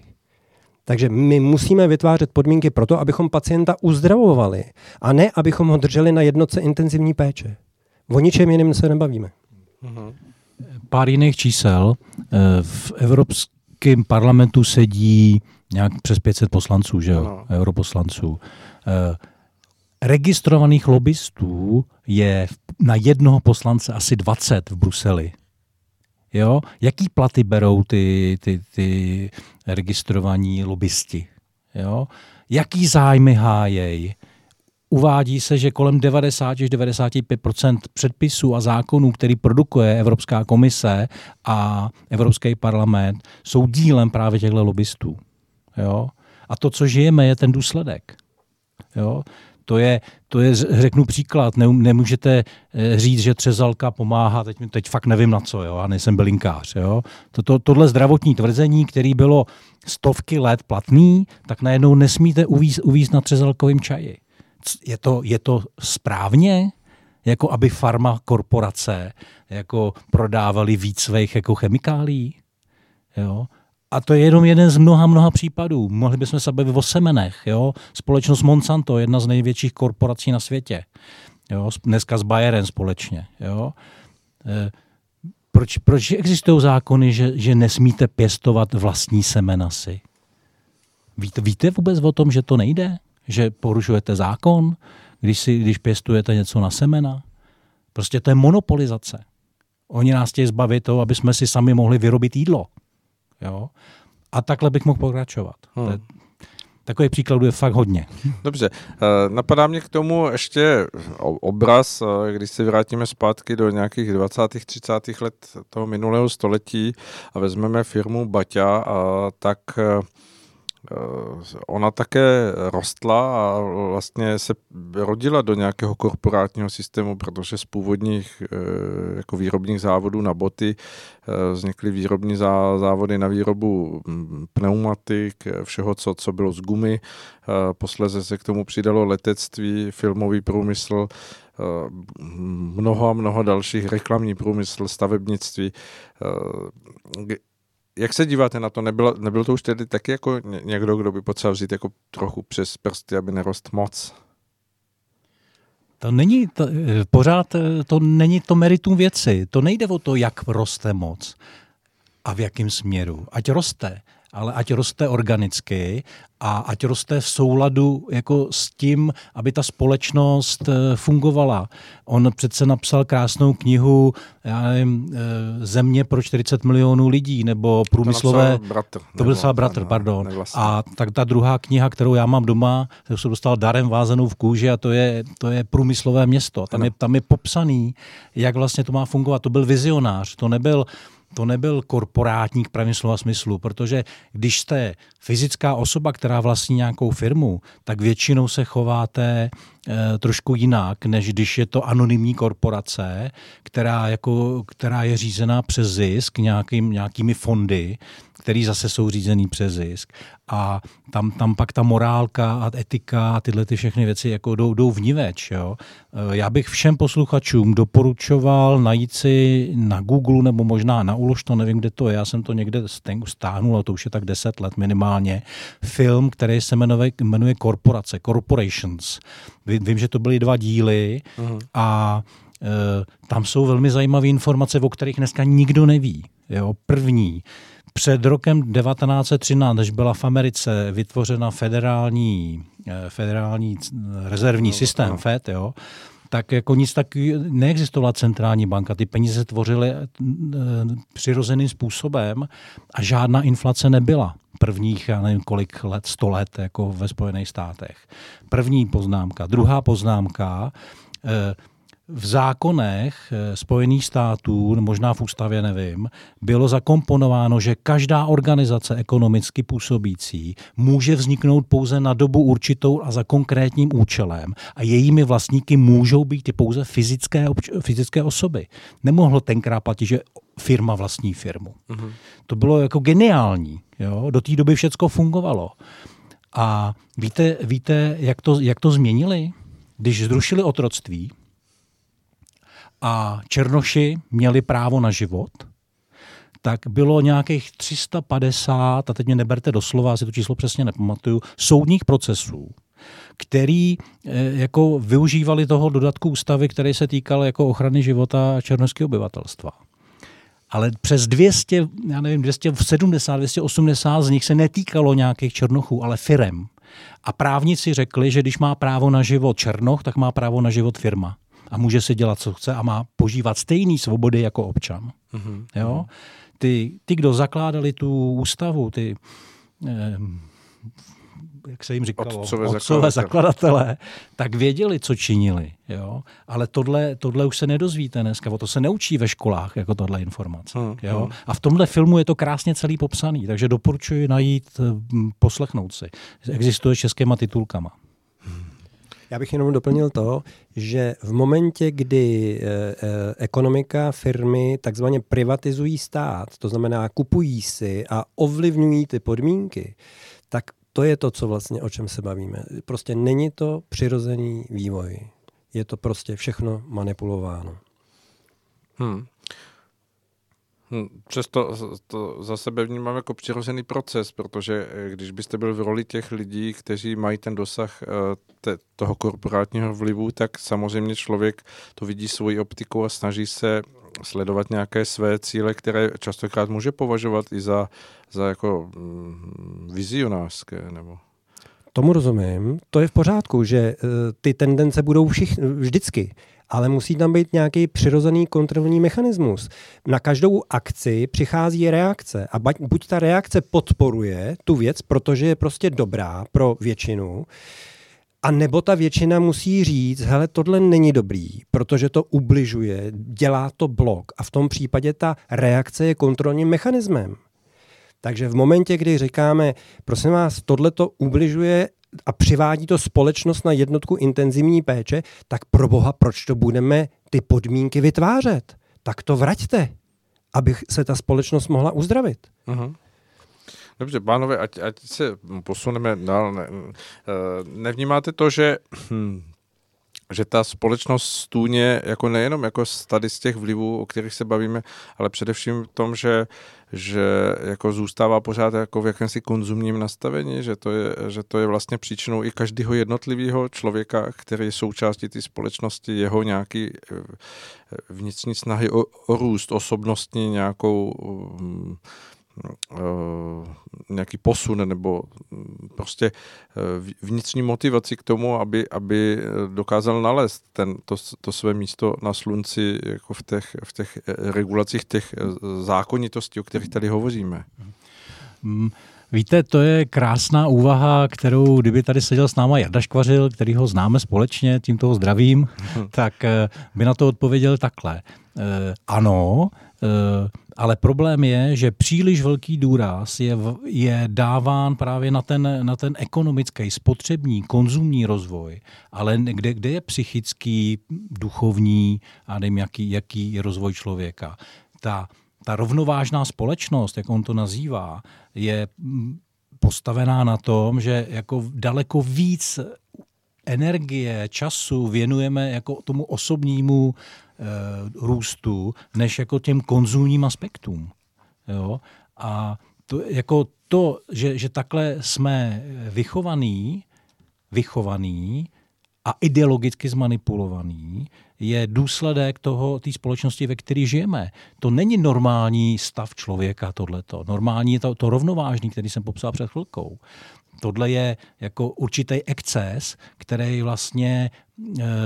Takže my musíme vytvářet podmínky pro to, abychom pacienta uzdravovali a ne, abychom ho drželi na jednotce intenzivní péče. O ničem jiném se nebavíme. Mhm. Pár jiných čísel. Eh, v Evropském parlamentu sedí nějak přes 500 poslanců, že jo? No. Europoslanců. Eh, registrovaných lobbystů je na jednoho poslance asi 20 v Bruseli. Jo? Jaký platy berou ty, ty, ty registrovaní lobbysti? Jo? Jaký zájmy hájejí? Uvádí se, že kolem 90 až 95% předpisů a zákonů, který produkuje Evropská komise a Evropský parlament, jsou dílem právě těchto lobbystů. Jo? A to, co žijeme, je ten důsledek. Jo? To je, to je, řeknu příklad, ne, nemůžete eh, říct, že třezalka pomáhá, teď, teď fakt nevím na co, jo, a nejsem bylinkář. Jo. to, tohle zdravotní tvrzení, který bylo stovky let platný, tak najednou nesmíte uvízt, uvízt na třezalkovém čaji. Je to, je to správně? Jako aby farma korporace jako prodávali víc svých jako chemikálií? Jo? A to je jenom jeden z mnoha, mnoha případů. Mohli bychom se bavit o semenech. Jo? Společnost Monsanto, jedna z největších korporací na světě. Jo? Dneska s Bayerem společně. Jo? E, proč, proč existují zákony, že, že nesmíte pěstovat vlastní semena si? Víte, víte vůbec o tom, že to nejde? Že porušujete zákon, když, si, když pěstujete něco na semena? Prostě to je monopolizace. Oni nás chtějí zbavit toho, aby jsme si sami mohli vyrobit jídlo. Jo? A takhle bych mohl pokračovat. Hmm. Takových příkladů je fakt hodně. Dobře, eh, napadá mě k tomu ještě obraz, eh, když se vrátíme zpátky do nějakých 20. 30. let toho minulého století a vezmeme firmu Baťa, tak eh, Eh, ona také rostla a vlastně se rodila do nějakého korporátního systému, protože z původních eh, jako výrobních závodů na boty eh, vznikly výrobní závody na výrobu hm, pneumatik, všeho, co, co bylo z gumy. Posleze se k tomu přidalo letectví, filmový průmysl, mnoho a mnoho dalších, reklamní průmysl, stavebnictví jak se díváte na to? Nebylo, nebyl to už tedy taky jako někdo, kdo by potřeboval vzít jako trochu přes prsty, aby nerost moc? To není, to, eh, pořád eh, to není to meritum věci. To nejde o to, jak roste moc a v jakém směru. Ať roste ale ať roste organicky a ať roste v souladu jako s tím, aby ta společnost eh, fungovala. On přece napsal krásnou knihu já nevím, eh, Země pro 40 milionů lidí, nebo průmyslové... To bratr. To byl sám bratr, pardon. A tak ta druhá kniha, kterou já mám doma, to jsem dostal darem vázanou v kůži a to je, to je průmyslové město. Tam je, tam je popsaný, jak vlastně to má fungovat. To byl vizionář, to nebyl to nebyl korporátník pravým slova smyslu, protože když jste fyzická osoba, která vlastní nějakou firmu, tak většinou se chováte e, trošku jinak, než když je to anonymní korporace, která, jako, která je řízená přes zisk nějakým, nějakými fondy, který zase jsou řízený přes zisk. A tam, tam pak ta morálka a etika a tyhle ty všechny věci jako jdou, jdou vniveč. Jo. E, já bych všem posluchačům doporučoval najít si na Google nebo možná na Ulož, to nevím, kde to je, já jsem to někde stáhnul, a to už je tak 10 let minimálně, film, který se jmenuje, jmenuje Korporace, Corporations. Vím, že to byly dva díly uh-huh. a e, tam jsou velmi zajímavé informace, o kterých dneska nikdo neví. Jo. První, před rokem 1913, než byla v Americe vytvořena federální, eh, federální rezervní systém, no. FED, jo, tak jako nic tak neexistovala centrální banka. Ty peníze se tvořily eh, přirozeným způsobem a žádná inflace nebyla prvních, já nevím kolik let, sto let jako ve Spojených státech. První poznámka. Druhá poznámka, eh, v zákonech eh, Spojených států, možná v ústavě, nevím, bylo zakomponováno, že každá organizace ekonomicky působící může vzniknout pouze na dobu určitou a za konkrétním účelem a jejími vlastníky můžou být i pouze fyzické, fyzické osoby. Nemohlo tenkrát platit, že firma vlastní firmu. Mm-hmm. To bylo jako geniální. Jo? Do té doby všecko fungovalo. A víte, víte jak, to, jak to změnili? Když zrušili otroctví, a Černoši měli právo na život, tak bylo nějakých 350, a teď mě neberte doslova, si to číslo přesně nepamatuju, soudních procesů, který eh, jako využívali toho dodatku ústavy, který se týkal jako ochrany života černoského obyvatelstva. Ale přes 200, já nevím, 270, 280 z nich se netýkalo nějakých černochů, ale firem. A právníci řekli, že když má právo na život černoch, tak má právo na život firma a může si dělat, co chce a má požívat stejné svobody jako občan. Mm-hmm. Jo? Ty, ty, kdo zakládali tu ústavu, ty eh, jak se jim říkalo, otcové, otcové zakladatelé, tak věděli, co činili. Jo? Ale tohle, tohle už se nedozvíte dneska, o to se neučí ve školách, jako tohle informace. Hmm, jo? Hmm. A v tomhle filmu je to krásně celý popsaný, takže doporučuji najít, hm, poslechnout si. Existuje českýma titulkama. Já bych jenom doplnil to, že v momentě, kdy e, e, ekonomika, firmy takzvaně privatizují stát, to znamená kupují si a ovlivňují ty podmínky, tak to je to, co vlastně, o čem se bavíme. Prostě není to přirozený vývoj. Je to prostě všechno manipulováno. Hmm. Hm, přesto to za sebe vnímám jako přirozený proces, protože eh, když byste byl v roli těch lidí, kteří mají ten dosah eh, te, toho korporátního vlivu, tak samozřejmě člověk to vidí svoji optiku a snaží se sledovat nějaké své cíle, které častokrát může považovat i za, za jako mm, vizionářské. Nebo... tomu rozumím, to je v pořádku, že uh, ty tendence budou všich, vždycky, ale musí tam být nějaký přirozený kontrolní mechanismus. Na každou akci přichází reakce a buď ta reakce podporuje tu věc, protože je prostě dobrá pro většinu, a nebo ta většina musí říct, hele, tohle není dobrý, protože to ubližuje, dělá to blok a v tom případě ta reakce je kontrolním mechanismem. Takže v momentě, kdy říkáme, prosím vás, tohle to ubližuje a přivádí to společnost na jednotku intenzivní péče, tak pro boha, proč to budeme ty podmínky vytvářet? Tak to vraťte, aby se ta společnost mohla uzdravit. Uh-huh. Dobře, pánové, ať, ať se posuneme dál. Ne, eh, nevnímáte to, že hm, že ta společnost stůně jako nejenom jako tady z těch vlivů, o kterých se bavíme, ale především v tom, že, že jako zůstává pořád jako v jakémsi konzumním nastavení, že to je, že to je vlastně příčinou i každého jednotlivého člověka, který je součástí té společnosti, jeho nějaký eh, vnitřní snahy o, o růst, osobnostní nějakou Eh, nějaký posun nebo mm, prostě eh, vnitřní motivaci k tomu, aby, aby dokázal nalézt ten, to, to své místo na slunci jako v těch, v těch eh, regulacích těch zákonitostí, o kterých tady hovoříme. Mm. Víte, to je krásná úvaha, kterou kdyby tady seděl s náma Jarda Škvařil, který ho známe společně, tímto zdravím, hmm. (laughs) tak by na to odpověděl takhle. Ano, Eh, ale problém je, že příliš velký důraz je, je dáván právě na ten, na ten ekonomický, spotřební, konzumní rozvoj, ale kde, kde je psychický, duchovní a nevím, jaký, jaký je rozvoj člověka. Ta, ta rovnovážná společnost, jak on to nazývá, je postavená na tom, že jako daleko víc energie, času věnujeme jako tomu osobnímu růstu, než jako těm konzumním aspektům. Jo? A to, jako to, že, že takhle jsme vychovaný, vychovaný a ideologicky zmanipulovaný, je důsledek toho, té společnosti, ve které žijeme. To není normální stav člověka, tohleto. Normální je to, to rovnovážný, který jsem popsal před chvilkou. Tohle je jako určitý exces, který vlastně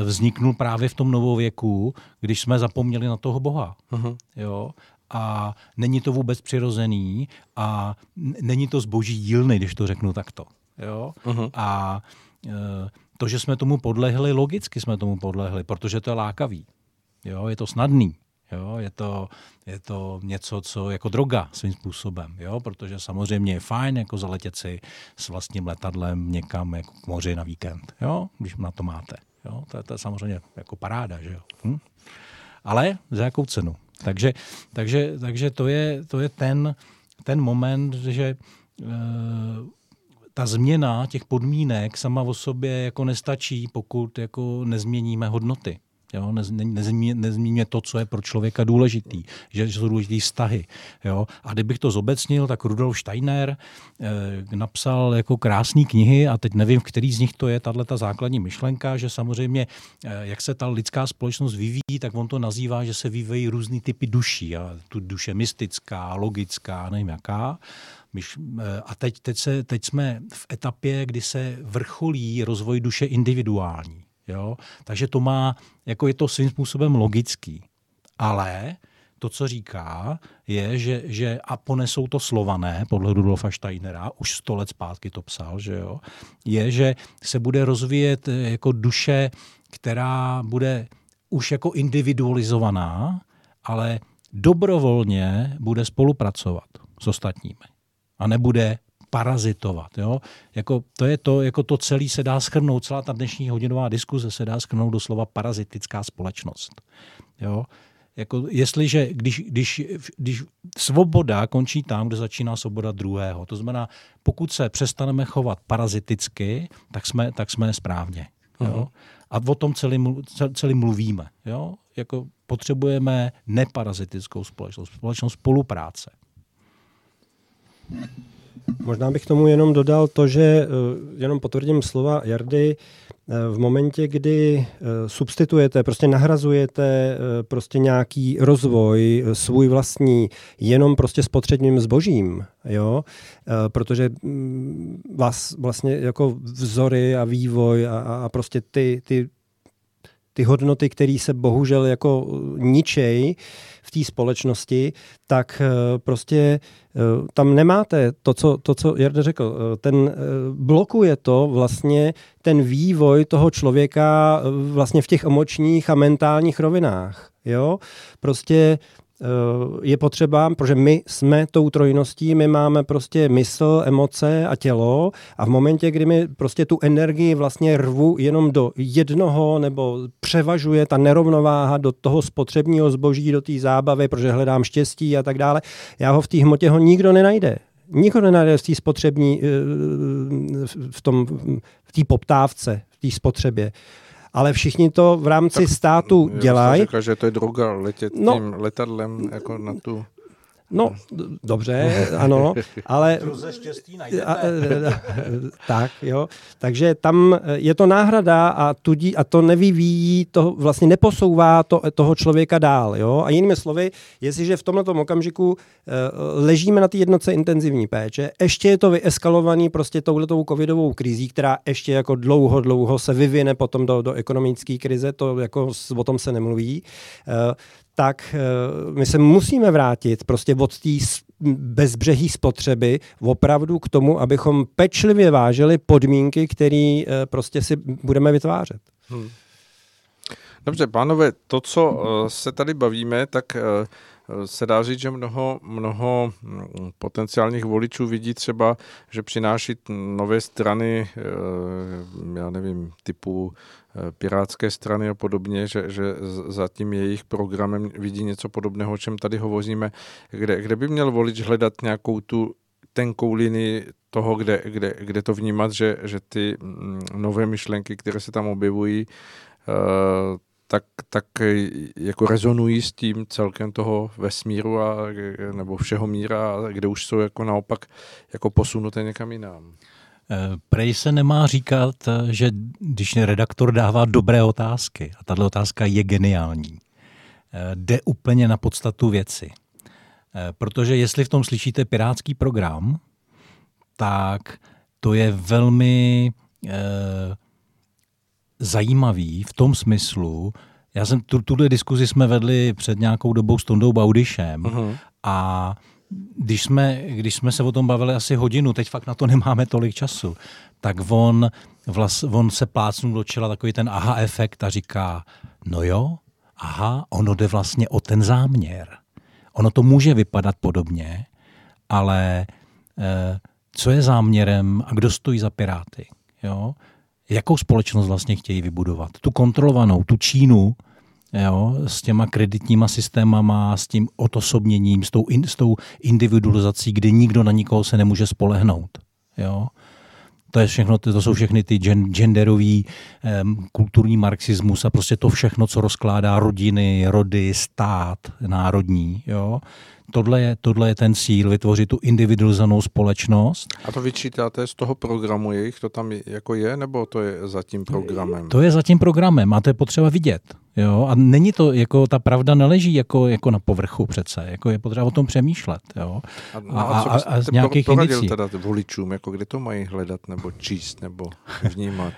vzniknul právě v tom novověku, když jsme zapomněli na toho Boha. Uh-huh. Jo? A není to vůbec přirozený a není to zboží dílny, když to řeknu takto. Jo? Uh-huh. A e, to, že jsme tomu podlehli, logicky jsme tomu podlehli, protože to je lákavý. Jo? Je to snadný. Jo, je, to, je to něco, co jako droga svým způsobem, jo, protože samozřejmě je fajn jako zaletět si s vlastním letadlem někam jako k moři na víkend, jo, když na to máte. Jo, to, to je samozřejmě jako paráda, že jo. Hm? Ale za jakou cenu? Takže, takže, takže to, je, to je ten, ten moment, že e, ta změna těch podmínek sama o sobě jako nestačí, pokud jako nezměníme hodnoty. Jo? Nezmíně to, co je pro člověka důležitý, že jsou důležitý vztahy. Jo? A kdybych to zobecnil, tak Rudolf Steiner eh, napsal jako krásné knihy a teď nevím, v který z nich to je, tahle ta základní myšlenka, že samozřejmě, eh, jak se ta lidská společnost vyvíjí, tak on to nazývá, že se vyvíjí různý typy duší. A tu duše mystická, logická, nevím jaká. Eh, a teď, teď, se, teď jsme v etapě, kdy se vrcholí rozvoj duše individuální. Jo? Takže to má, jako je to svým způsobem logický. Ale to, co říká, je, že, že a ponesou to slované, podle Rudolfa Steinera, už sto let zpátky to psal, že jo, je, že se bude rozvíjet eh, jako duše, která bude už jako individualizovaná, ale dobrovolně bude spolupracovat s ostatními a nebude parazitovat. Jo? Jako, to je to, jako to celé se dá schrnout, celá ta dnešní hodinová diskuze se dá schrnout do slova parazitická společnost. Jo? Jako, jestliže, když, když, když svoboda končí tam, kde začíná svoboda druhého, to znamená, pokud se přestaneme chovat paraziticky, tak jsme, tak jsme správně. Jo? Uh-huh. A o tom celý, celý mluvíme. Jo? Jako potřebujeme neparazitickou společnost, společnost spolupráce. Možná bych tomu jenom dodal to, že eh, jenom potvrdím slova Jardy, v momentě, kdy substitujete, prostě nahrazujete prostě nějaký rozvoj svůj vlastní jenom prostě spotřebním zbožím, jo, protože mm, vás vlastně jako vzory a vývoj a, a prostě ty, ty ty hodnoty, které se bohužel jako ničej té společnosti, tak eh, prostě eh, tam nemáte to, co, to, co Jarda řekl. Eh, ten blokuje to vlastně ten vývoj toho člověka vlastně v těch emočních a mentálních rovinách. Jo? Prostě je potřeba, protože my jsme tou trojností, my máme prostě mysl, emoce a tělo a v momentě, kdy mi prostě tu energii vlastně rvu jenom do jednoho nebo převažuje ta nerovnováha do toho spotřebního zboží, do té zábavy, protože hledám štěstí a tak dále, já ho v té hmotě ho nikdo nenajde. Nikdo nenajde v té spotřební, eh, v tom, v té poptávce, v té spotřebě ale všichni to v rámci tak, státu dělají. Řekla, že to je droga letět no, tím letadlem jako na tu... No, dobře, (laughs) ano, ale... A, tak, jo. Takže tam je to náhrada a, tudí, a to nevyvíjí, to vlastně neposouvá to, toho člověka dál. Jo. A jinými slovy, jestliže v tomto okamžiku e, ležíme na té jednoce intenzivní péče, ještě je to vyeskalovaný prostě touhletou covidovou krizí, která ještě jako dlouho, dlouho se vyvine potom do, do ekonomické krize, to jako o tom se nemluví, e, tak eh, my se musíme vrátit prostě od té bezbřehý spotřeby opravdu k tomu, abychom pečlivě vážili podmínky, které eh, prostě si budeme vytvářet. Hmm. Dobře, pánové, to, co eh, se tady bavíme, tak se dá říct, že mnoho, mnoho mm, potenciálních voličů vidí třeba, že přináší nové strany, já nevím, typu Eh, pirátské strany a podobně, že, že za tím jejich programem vidí něco podobného, o čem tady hovoříme, kde, kde by měl volič hledat nějakou tu tenkou linii toho, kde, kde, kde to vnímat, že, že ty mm, nové myšlenky, které se tam objevují, eh, tak, tak jako rezonují s tím celkem toho vesmíru a, nebo všeho míra, kde už jsou jako naopak jako posunuté někam jinam. Eh, prej se nemá říkat, že když redaktor dává dobré otázky, a tato otázka je geniální, jde úplně na podstatu věci. Protože jestli v tom slyšíte pirátský program, tak to je velmi eh, zajímavý v tom smyslu, já jsem, tu, tuhle diskuzi jsme vedli před nějakou dobou s Tondou Baudišem uh-huh. a když jsme, když jsme se o tom bavili asi hodinu, teď fakt na to nemáme tolik času, tak on, vlas, on se plácnul do čela takový ten aha efekt a říká, no jo, aha, ono jde vlastně o ten záměr. Ono to může vypadat podobně, ale eh, co je záměrem a kdo stojí za Piráty? Jo? Jakou společnost vlastně chtějí vybudovat? Tu kontrolovanou, tu Čínu, jo, s těma kreditníma systémama, s tím otosobněním, s tou, in, s tou individualizací, kdy nikdo na nikoho se nemůže spolehnout. Jo. To, je všechno, to jsou všechny ty genderový um, kulturní marxismus a prostě to všechno, co rozkládá rodiny, rody, stát, národní. Jo tohle je, tohle je ten cíl, vytvořit tu individualizovanou společnost. A to vyčítáte z toho programu jejich, to tam jako je, nebo to je za tím programem? To je za tím programem a to je potřeba vidět. Jo? A není to, jako ta pravda neleží jako, jako na povrchu přece, jako je potřeba o tom přemýšlet. Jo? A, no, a, a, a, z nějakých inicí. teda voličům, jako kde to mají hledat, nebo číst, nebo vnímat,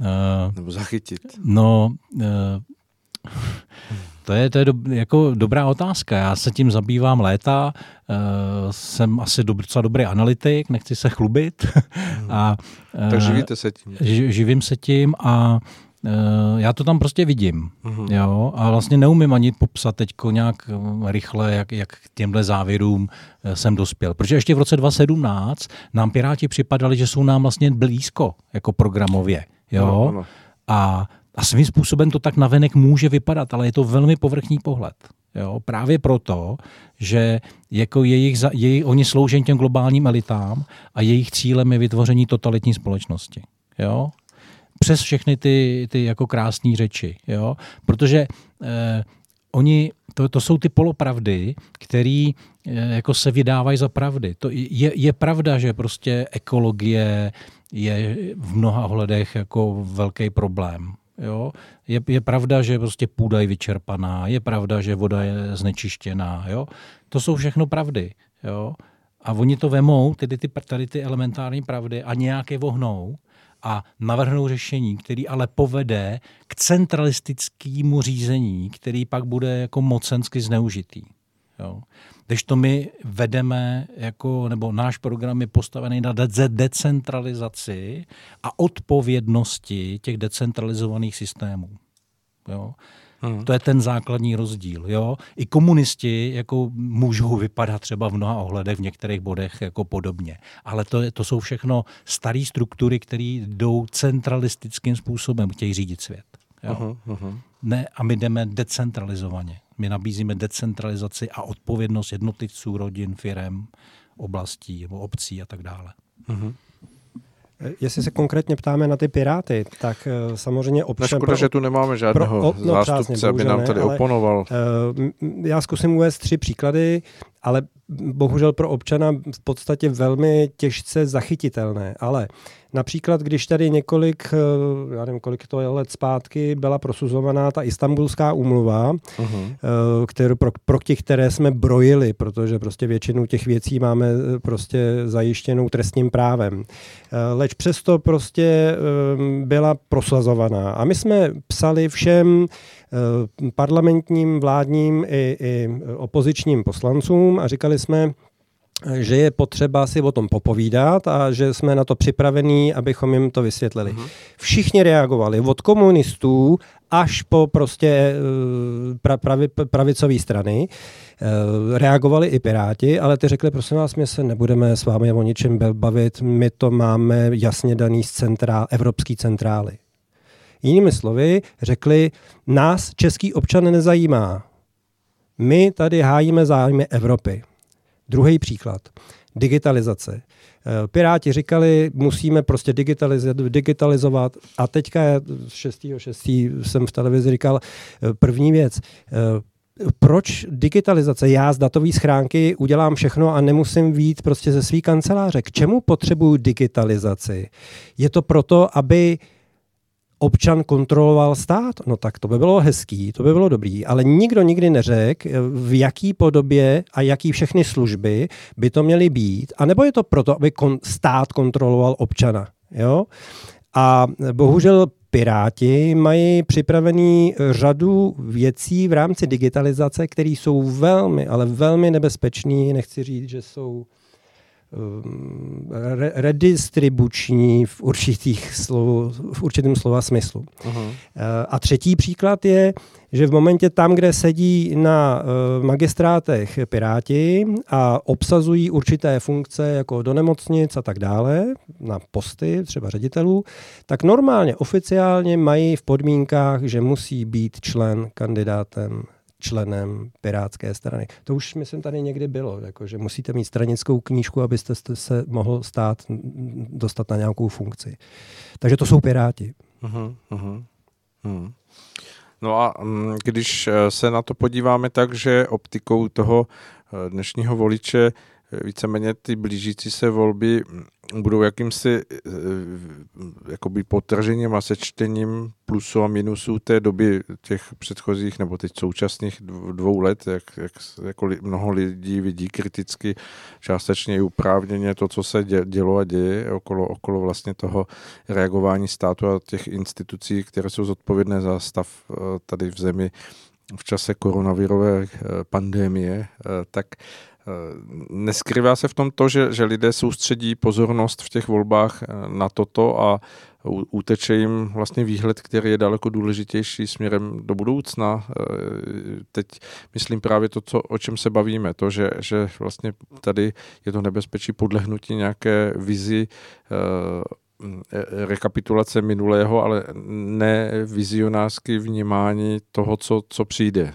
uh, nebo zachytit? No, uh, to je, to je do, jako dobrá otázka. Já se tím zabývám léta, uh, jsem asi dob, docela dobrý analytik, nechci se chlubit. a, uh, tak živíte se tím. Ži, živím se tím a uh, já to tam prostě vidím. Uh-huh. Jo? A vlastně neumím ani popsat teď nějak rychle, jak, jak k těmhle závěrům jsem dospěl. Protože ještě v roce 2017 nám Piráti připadali, že jsou nám vlastně blízko jako programově. Jo? No. A a svým způsobem to tak navenek může vypadat, ale je to velmi povrchní pohled. Jo, právě proto, že jako jejich, jejich, oni slouží těm globálním elitám a jejich cílem je vytvoření totalitní společnosti. Jo? Přes všechny ty, ty jako krásné řeči. Jo? Protože eh, oni to, to jsou ty polopravdy, které eh, jako se vydávají za pravdy. To je, je pravda, že prostě ekologie je v mnoha ohledech jako velký problém. Jo? Je, je pravda, že prostě půda je vyčerpaná, je pravda, že voda je znečištěná. Jo? To jsou všechno pravdy. Jo? A oni to vemou, tedy ty, tady ty elementární pravdy, a nějak je vohnou a navrhnou řešení, který ale povede k centralistickému řízení, který pak bude jako mocensky zneužitý. Jo. Když to my vedeme, jako, nebo náš program je postavený na de- decentralizaci a odpovědnosti těch decentralizovaných systémů. Jo. Hmm. To je ten základní rozdíl. Jo? I komunisti jako můžou vypadat třeba v mnoha ohledech, v některých bodech jako podobně. Ale to, to jsou všechno staré struktury, které jdou centralistickým způsobem, chtějí řídit svět. Jo? Uh-huh, uh-huh. Ne, a my jdeme decentralizovaně. My nabízíme decentralizaci a odpovědnost jednotlivců, rodin, firem, oblastí nebo obcí a tak dále. Uh-huh. Jestli se konkrétně ptáme na ty Piráty, tak uh, samozřejmě občan... Škoda, pro, že tu nemáme žádného pro, no, zástupce, přásně, aby nám tady ne, oponoval. Uh, já zkusím uvést tři příklady, ale bohužel pro občana v podstatě velmi těžce zachytitelné. Ale například, když tady několik, eh, já nevím, kolik to je let zpátky, byla prosuzovaná ta istambulská úmluva, uh-huh. kterou, pro, pro těch, které jsme brojili, protože prostě většinu těch věcí máme eh, prostě zajištěnou trestním právem. Leč přesto prostě byla prosazovaná. A my jsme psali všem parlamentním, vládním i, i opozičním poslancům a říkali jsme, že je potřeba si o tom popovídat a že jsme na to připravení, abychom jim to vysvětlili. Uh-huh. Všichni reagovali, od komunistů až po prostě eh, pra, pravi, pravicové strany. Eh, reagovali i Piráti, ale ty řekli, prosím vás, my se nebudeme s vámi o ničem bavit, my to máme jasně daný z centrál, evropský centrály. Jinými slovy, řekli, nás český občan nezajímá. My tady hájíme zájmy Evropy. Druhý příklad. Digitalizace. Eh, Piráti říkali, musíme prostě digitalizovat a teďka 6.6. jsem v televizi říkal eh, první věc, eh, proč digitalizace? Já z datové schránky udělám všechno a nemusím vít prostě ze svý kanceláře. K čemu potřebuju digitalizaci? Je to proto, aby občan kontroloval stát, no tak to by bylo hezký, to by bylo dobrý, ale nikdo nikdy neřekl, v jaký podobě a jaký všechny služby by to měly být, a nebo je to proto, aby kon- stát kontroloval občana. Jo? A bohužel Piráti mají připravený řadu věcí v rámci digitalizace, které jsou velmi, ale velmi nebezpečné. Nechci říct, že jsou Um, redistribuční v, určitých slov, v určitém slova smyslu. Uh-huh. A třetí příklad je, že v momentě tam, kde sedí na uh, magistrátech Piráti a obsazují určité funkce jako do nemocnic a tak dále, na posty třeba ředitelů, tak normálně oficiálně mají v podmínkách, že musí být člen kandidátem členem Pirátské strany. To už, myslím, tady někdy bylo, jako, že musíte mít stranickou knížku, abyste se mohl stát, dostat na nějakou funkci. Takže to jsou Piráti. Uh-huh, uh-huh. Uh-huh. No a mm, když eh, se na to podíváme tak, že optikou toho eh, dnešního voliče víceméně ty blížící se volby budou jakýmsi eh, jakoby potržením a sečtením plusů a minusů té doby těch předchozích nebo teď současných dvou let, jak, jak jako mnoho lidí vidí kriticky, částečně i uprávněně to, co se dělo a děje okolo, okolo vlastně toho reagování státu a těch institucí, které jsou zodpovědné za stav eh, tady v zemi v čase koronavirové eh, pandémie, tak Neskrývá se v tom to, že, že lidé soustředí pozornost v těch volbách eh, na toto a uteče jim vlastně výhled, který je daleko důležitější směrem do budoucna. Eh, teď myslím právě to, co, o čem se bavíme, to, že, že vlastně tady je to nebezpečí podlehnutí nějaké vizi eh, rekapitulace minulého, ale ne vizionářsky vnímání toho, co, co přijde.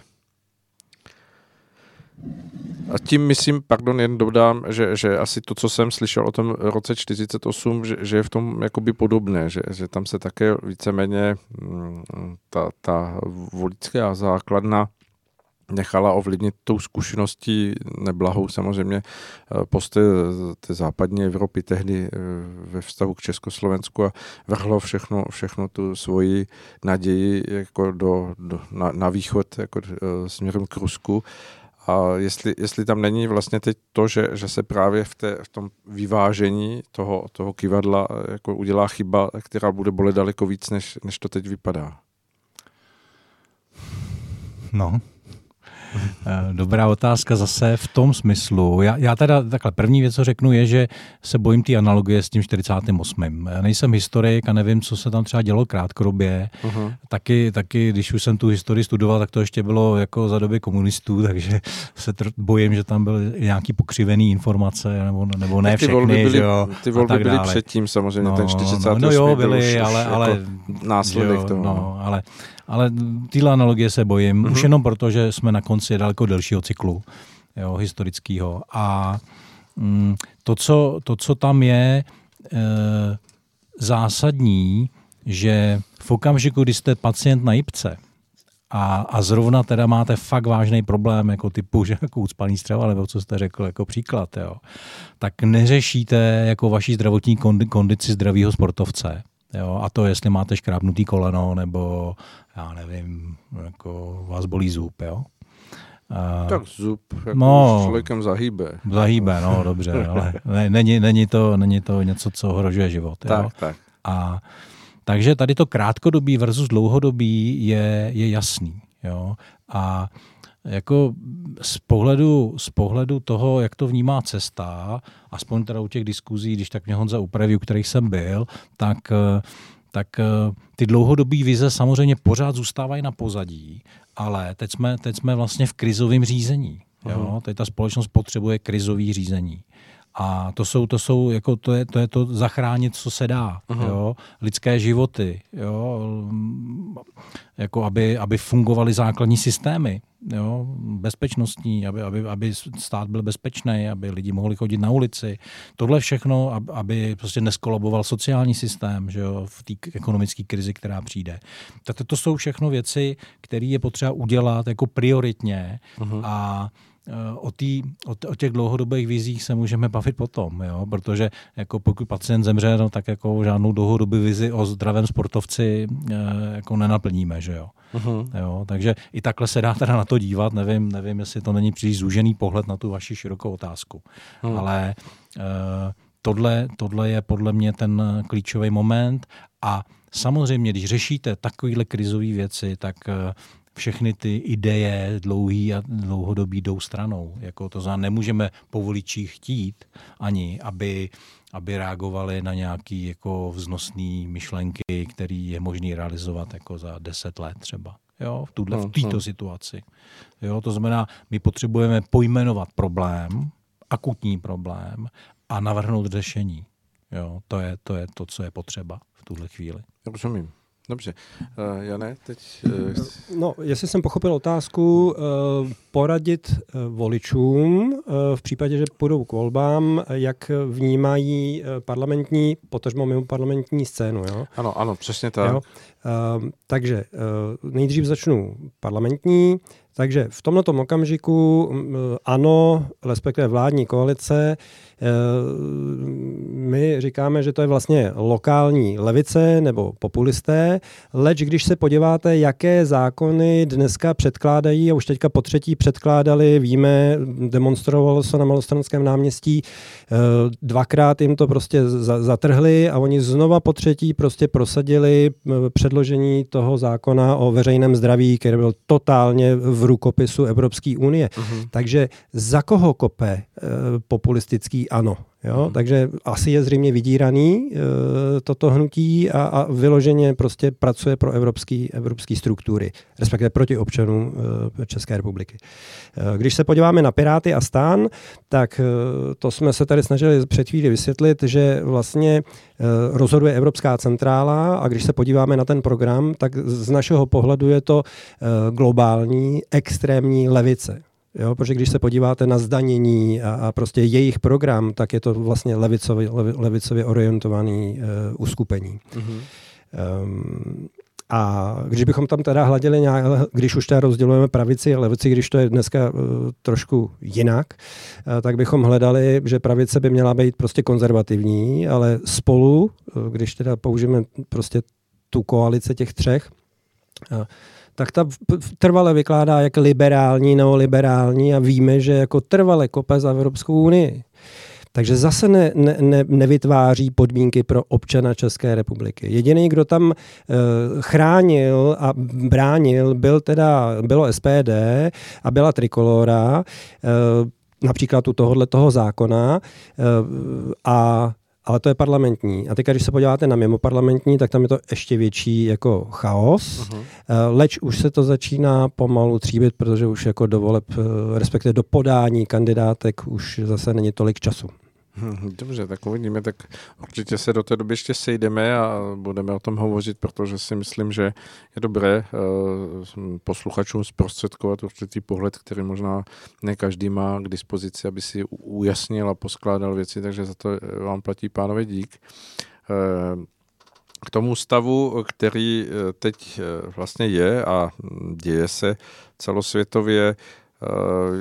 A tím myslím, pardon, jen dodám, že, že asi to, co jsem slyšel o tom roce 48, že, že je v tom jakoby podobné, že, že tam se také víceméně mm, ta, ta voličská základna nechala ovlivnit tou zkušeností neblahou samozřejmě eh, posty té západní Evropy tehdy eh, ve vztahu k Československu a vrhlo všechno, všechno tu svoji naději jako do, do, na, na východ jako eh, směrem k Rusku a jestli, jestli tam není vlastně teď to, že, že se právě v, té, v tom vyvážení toho, toho kivadla jako udělá chyba, která bude bolet daleko víc, než, než to teď vypadá. No, Eh, dobrá otázka zase v tom smyslu. Já, já teda takhle první věc, co řeknu, je, že se bojím té analogie s tím 48. Já nejsem historik a nevím, co se tam třeba dělo krátkodobě. Uh-huh. Taky, taky, když už jsem tu historii studoval, tak to ještě bylo jako za doby komunistů, (laughs) takže se tr- bojím, že tam byly nějaký pokřivený informace, nebo, nebo ne ty všechny. Volby byly, jo, ty volby byly předtím samozřejmě, no, ten 48. No, no jo, byly, ale, ale, jako následek jo, toho. No, ale ale tyhle analogie se bojím, mm-hmm. už jenom proto, že jsme na konci daleko delšího cyklu jo, historického. A mm, to, co, to, co tam je e, zásadní, že v okamžiku, kdy jste pacient na jipce, a, a zrovna teda máte fakt vážný problém, jako typu, že jako ucpaný střeva, nebo co jste řekl jako příklad, jo, tak neřešíte jako vaší zdravotní kondici zdravého sportovce. Jo, a to, jestli máte škrábnutý koleno, nebo já nevím, jako vás bolí zub, jo? Uh, tak zub jako no, člověkem zahýbe. Zahýbe, no dobře, ale ne, není, není, to, není to něco, co ohrožuje život. Tak, jo? tak. A, takže tady to krátkodobí versus dlouhodobí je, je jasný. Jo? A jako z pohledu, z pohledu toho, jak to vnímá cesta, aspoň teda u těch diskuzí, když tak mě Honza upraví, u kterých jsem byl, tak tak eh, ty dlouhodobé vize samozřejmě pořád zůstávají na pozadí, ale teď jsme, teď jsme vlastně v krizovém řízení. Jo? Mhm. Teď ta společnost potřebuje krizový řízení. A to jsou, to jsou, jako to je, to je to zachránit, co se dá, uh-huh. jo, lidské životy, jo, jako aby, aby fungovaly základní systémy, jo, bezpečnostní, aby, aby, aby stát byl bezpečný, aby lidi mohli chodit na ulici. Tohle všechno, aby prostě neskolaboval sociální systém, že jo, v té ekonomické krizi, která přijde. Tak to jsou všechno věci, které je potřeba udělat jako prioritně uh-huh. a o, tý, o, o těch dlouhodobých vizích se můžeme bavit potom, jo? protože jako pokud pacient zemře, no, tak jako žádnou dlouhodobou vizi o zdravém sportovci e, jako nenaplníme. Že jo? Uh-huh. Jo? Takže i takhle se dá teda na to dívat, nevím, nevím jestli to není příliš zúžený pohled na tu vaši širokou otázku, uh-huh. ale e, tohle, tohle je podle mě ten klíčový moment a Samozřejmě, když řešíte takovéhle krizové věci, tak všechny ty ideje dlouhý a dlouhodobý jdou stranou. Jako to znamená, nemůžeme po voličích chtít ani, aby, aby reagovali na nějaké jako vznosné myšlenky, které je možné realizovat jako za deset let třeba. Jo, v, tuhle, v hmm, této hmm. situaci. Jo, to znamená, my potřebujeme pojmenovat problém, akutní problém a navrhnout řešení. Jo, to je, to je to, co je potřeba v tuhle chvíli. Rozumím. Dobře. Uh, Jane, teď... Uh... No, jestli jsem pochopil otázku, uh, poradit uh, voličům uh, v případě, že půjdou k volbám, jak vnímají uh, parlamentní, potažmo mimo parlamentní scénu, jo? Ano, ano, přesně tak. Jo? Uh, takže uh, nejdřív začnu parlamentní, takže v tomto okamžiku ano, respektive vládní koalice, eh, my říkáme, že to je vlastně lokální levice nebo populisté, leč když se podíváte, jaké zákony dneska předkládají, a už teďka po třetí předkládali, víme, demonstrovalo se na Malostranském náměstí, eh, dvakrát jim to prostě zatrhli a oni znova po třetí prostě prosadili eh, předložení toho zákona o veřejném zdraví, který byl totálně v rukopisu Evropské unie. Uh-huh. Takže za koho kope e, ano? Jo? Hmm. Takže asi je zřejmě vydíraný e, toto hnutí a, a vyloženě prostě pracuje pro evropské evropský struktury, respektive proti občanům e, České republiky. E, když se podíváme na Piráty a Stán, tak e, to jsme se tady snažili před chvíli vysvětlit, že vlastně e, rozhoduje Evropská centrála a když se podíváme na ten program, tak z našeho pohledu je to e, globální extrémní levice. Jo, protože když se podíváte na zdanění a, a prostě jejich program, tak je to vlastně levicově, levi, levicově orientovaný uh, uskupení. Mm-hmm. Um, A když bychom tam teda hladili nějak, když už teda rozdělujeme pravici a levici, když to je dneska uh, trošku jinak, uh, tak bychom hledali, že pravice by měla být prostě konzervativní, ale spolu, uh, když teda použijeme prostě tu koalice těch třech, uh, tak ta trvale vykládá jak liberální, neoliberální a víme, že jako trvale kope za Evropskou unii. Takže zase ne, ne, ne, nevytváří podmínky pro občana České republiky. Jediný, kdo tam e, chránil a bránil, byl teda, bylo SPD a byla Trikolora, e, například u tohohle toho zákona e, a ale to je parlamentní. A teď, když se podíváte na mimo parlamentní, tak tam je to ještě větší jako chaos. Uh-huh. Leč už se to začíná pomalu tříbit, protože už jako do voleb, respektive do podání kandidátek už zase není tolik času. (laughs) Dobře, tak uvidíme, tak určitě se do té doby ještě sejdeme a budeme o tom hovořit, protože si myslím, že je dobré uh, posluchačům zprostředkovat určitý pohled, který možná ne každý má k dispozici, aby si ujasnil a poskládal věci, takže za to eh, vám platí pánové dík. Uh, k tomu stavu, který teď vlastně je a děje se celosvětově,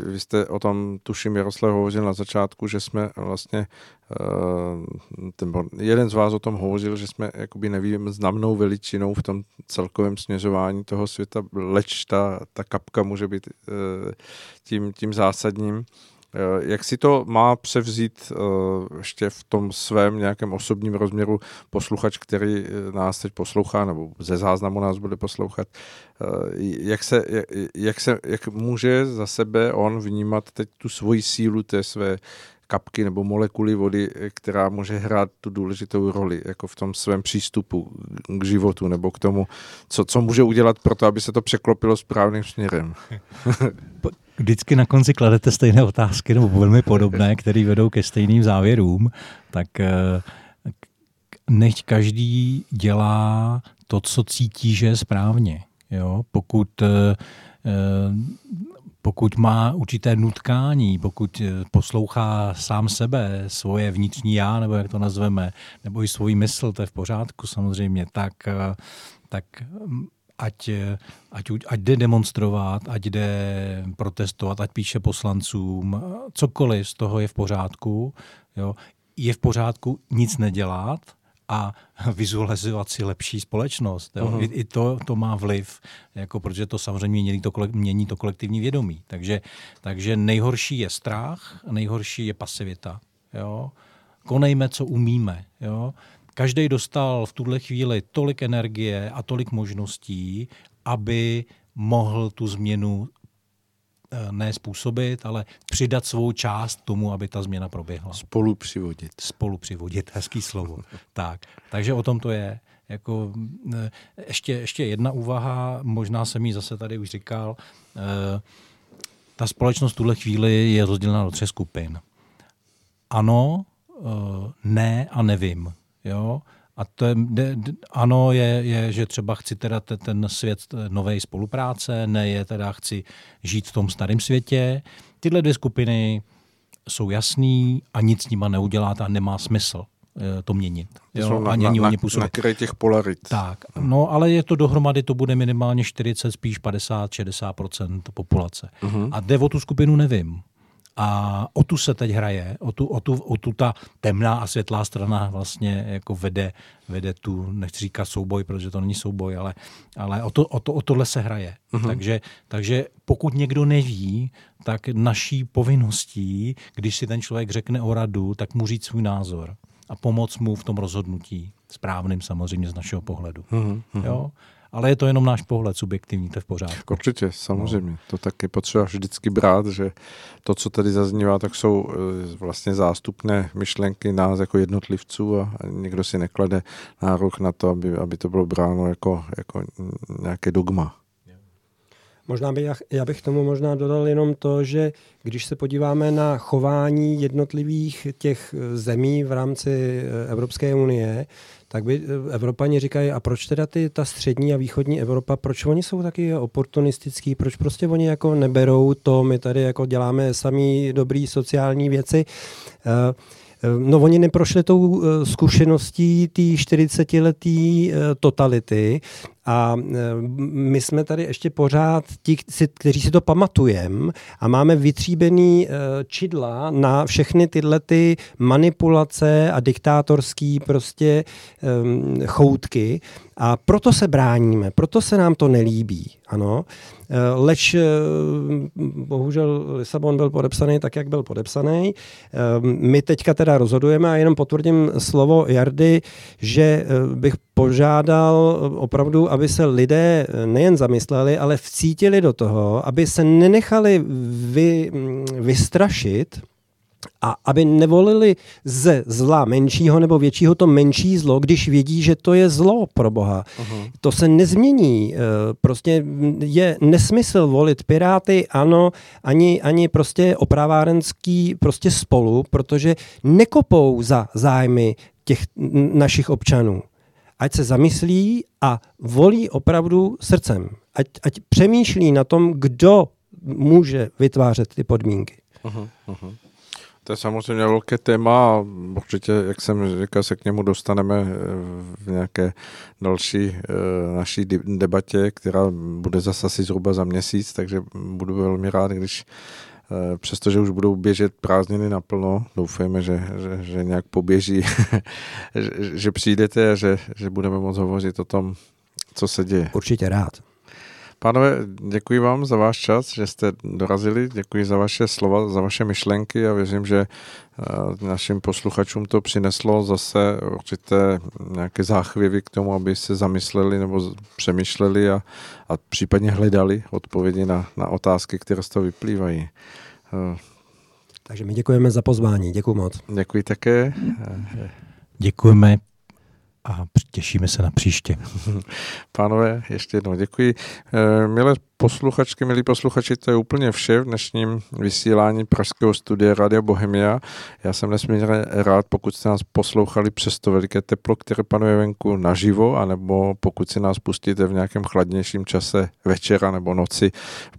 vy jste o tom, tuším, Jaroslav hovořil na začátku, že jsme vlastně, uh, ten, jeden z vás o tom hovořil, že jsme jakoby nevím, znamnou veličinou v tom celkovém směřování toho světa, leč ta, ta kapka může být uh, tím, tím zásadním. Eh, jak si to má převzít eh, ještě v tom svém nějakém osobním rozměru posluchač, který eh, nás teď poslouchá, nebo ze záznamu nás bude poslouchat, jak, se, jak, se, jak může za sebe on vnímat teď tu svoji sílu té své kapky nebo molekuly vody, která může hrát tu důležitou roli jako v tom svém přístupu k životu nebo k tomu, co, co může udělat pro to, aby se to překlopilo správným směrem. (laughs) Vždycky na konci kladete stejné otázky nebo velmi podobné, které vedou ke stejným závěrům, tak eh, nechť každý dělá to, co cítí, že je správně. Jo? Pokud eh, pokud má určité nutkání, pokud eh, poslouchá sám sebe, svoje vnitřní já, nebo jak to nazveme, nebo i svůj mysl, to je v pořádku samozřejmě, tak, eh, tak mm, ať, eh, ať, ať jde demonstrovat, ať jde protestovat, ať píše poslancům, cokoliv z toho je v pořádku. Jo. Je v pořádku nic nedělat, a (laughs) vizualizovat si lepší společnost. Jo? Uh-huh. I, I to, to má vliv, jako, protože to samozřejmě mění to, mění to kolektivní vědomí. Takže, takže nejhorší je strach, nejhorší je pasivita. Jo? Konejme, co umíme. Jo? Každý dostal v tuhle chvíli tolik energie a tolik možností, aby mohl tu změnu ne způsobit, ale přidat svou část tomu, aby ta změna proběhla. Spolu přivodit. Spolu přivodit, hezký slovo. (laughs) tak, takže o tom to je. Jako, eh, ještě, ještě jedna úvaha, možná jsem ji zase tady už říkal. Eh, ta společnost v tuhle chvíli je rozdělena do třech skupin. Ano, ne a nevím. Jo? A to je, ano, je, je, že třeba chci teda ten svět nové spolupráce, ne je teda chci žít v tom starém světě. Tyhle dvě skupiny jsou jasný a nic s nima neuděláte a nemá smysl eh, to měnit. Jo, jsou na, ani, na, na, na těch polarit. Tak, no ale je to dohromady, to bude minimálně 40, spíš 50-60% populace. Uh-huh. A jde o tu skupinu nevím. A o tu se teď hraje, o tu, o tu, o tu ta temná a světlá strana vlastně jako vede, vede tu, nechci říkat souboj, protože to není souboj, ale, ale o, to, o, to, o tohle se hraje. Uh-huh. Takže, takže pokud někdo neví, tak naší povinností, když si ten člověk řekne o radu, tak mu říct svůj názor a pomoct mu v tom rozhodnutí. Správným samozřejmě z našeho pohledu. Uh-huh. Jo? Ale je to jenom náš pohled subjektivní, to je v pořádku. Určitě, samozřejmě. No. To taky potřeba vždycky brát, že to, co tady zaznívá, tak jsou eh, vlastně zástupné myšlenky nás jako jednotlivců a někdo si neklade nárok na to, aby, aby to bylo bráno jako, jako nějaké dogma. Možná by, já bych tomu možná dodal jenom to, že když se podíváme na chování jednotlivých těch zemí v rámci eh, Evropské unie, tak by eh, Evropani říkají, a proč teda ty, ta střední a východní Evropa, proč oni jsou taky oportunistický, proč prostě oni jako neberou to, my tady jako děláme samý dobrý sociální věci. Uh, No oni neprošli tou zkušeností té 40-letý totality A my jsme tady ještě pořád ti, kteří si to pamatujeme a máme vytříbený čidla na všechny tyhle ty manipulace a diktátorský prostě choutky. A proto se bráníme, proto se nám to nelíbí. Ano. Eh, leč eh, bohužel Lisabon byl podepsaný tak, jak byl podepsaný. Eh, my teďka teda rozhodujeme a jenom potvrdím slovo Jardy, že bych požádal opravdu, aby se lidé nejen zamysleli, ale vcítili do toho, aby se nenechali vy, mm, vystrašit a aby nevolili ze zla menšího nebo většího to menší zlo, když vědí, že to je zlo pro Boha. Uh-huh. To se nezmění. Eh, prostě je nesmysl volit Piráty, ano, ani, ani prostě opravárenský prostě spolu, protože nekopou za zájmy těch našich občanů. Ať se zamyslí a volí opravdu srdcem. Ať, ať přemýšlí na tom, kdo může vytvářet ty podmínky. Uh-huh, uh-huh. To je samozřejmě velké téma a určitě, jak jsem říkal, se k němu dostaneme eh, v nějaké další eh, naší debatě, která bude zase asi zhruba za měsíc, takže budu velmi rád, když eh, přestože už budou běžet prázdniny naplno, doufejme, že, že, že nějak poběží, (laughs) že, že přijdete a že, že budeme moct hovořit o tom, co se děje. Určitě rád. Pánové, děkuji vám za váš čas, že jste dorazili, děkuji za vaše slova, za vaše myšlenky a věřím, že eh, našim posluchačům to přineslo zase určité nějaké záchvěvy k tomu, aby se zamysleli nebo přemýšleli a, a případně hledali odpovědi na, na otázky, které z toho vyplývají. Eh, Takže my děkujeme za pozvání, děkuji moc. Děkuji také. Děkujeme a těšíme se na příště. (laughs) Pánové, ještě jednou děkuji. Eh, milé posluchačky, milí posluchači, to je úplně vše v dnešním vysílání Pražského studia Radio Bohemia. Já jsem nesmírně rád, pokud jste nás poslouchali přes to veliké teplo, které panuje venku naživo, anebo pokud si nás pustíte v nějakém chladnějším čase večera nebo noci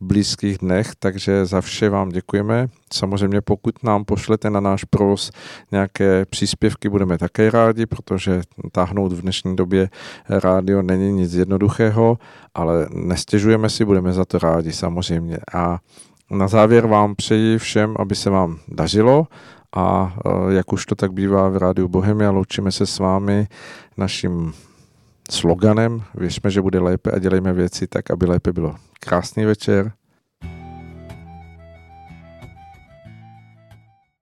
v blízkých dnech, takže za vše vám děkujeme. Samozřejmě pokud nám pošlete na náš provoz nějaké příspěvky, budeme také rádi, protože táhnout v dnešní době rádio není nic jednoduchého, ale nestěžujeme si, budeme za to rádi samozřejmě. A na závěr vám přeji všem, aby se vám dařilo a e, jak už to tak bývá v Rádiu Bohemia, loučíme se s vámi naším sloganem. Věřme, že bude lépe a dělejme věci tak, aby lépe bylo. Krásný večer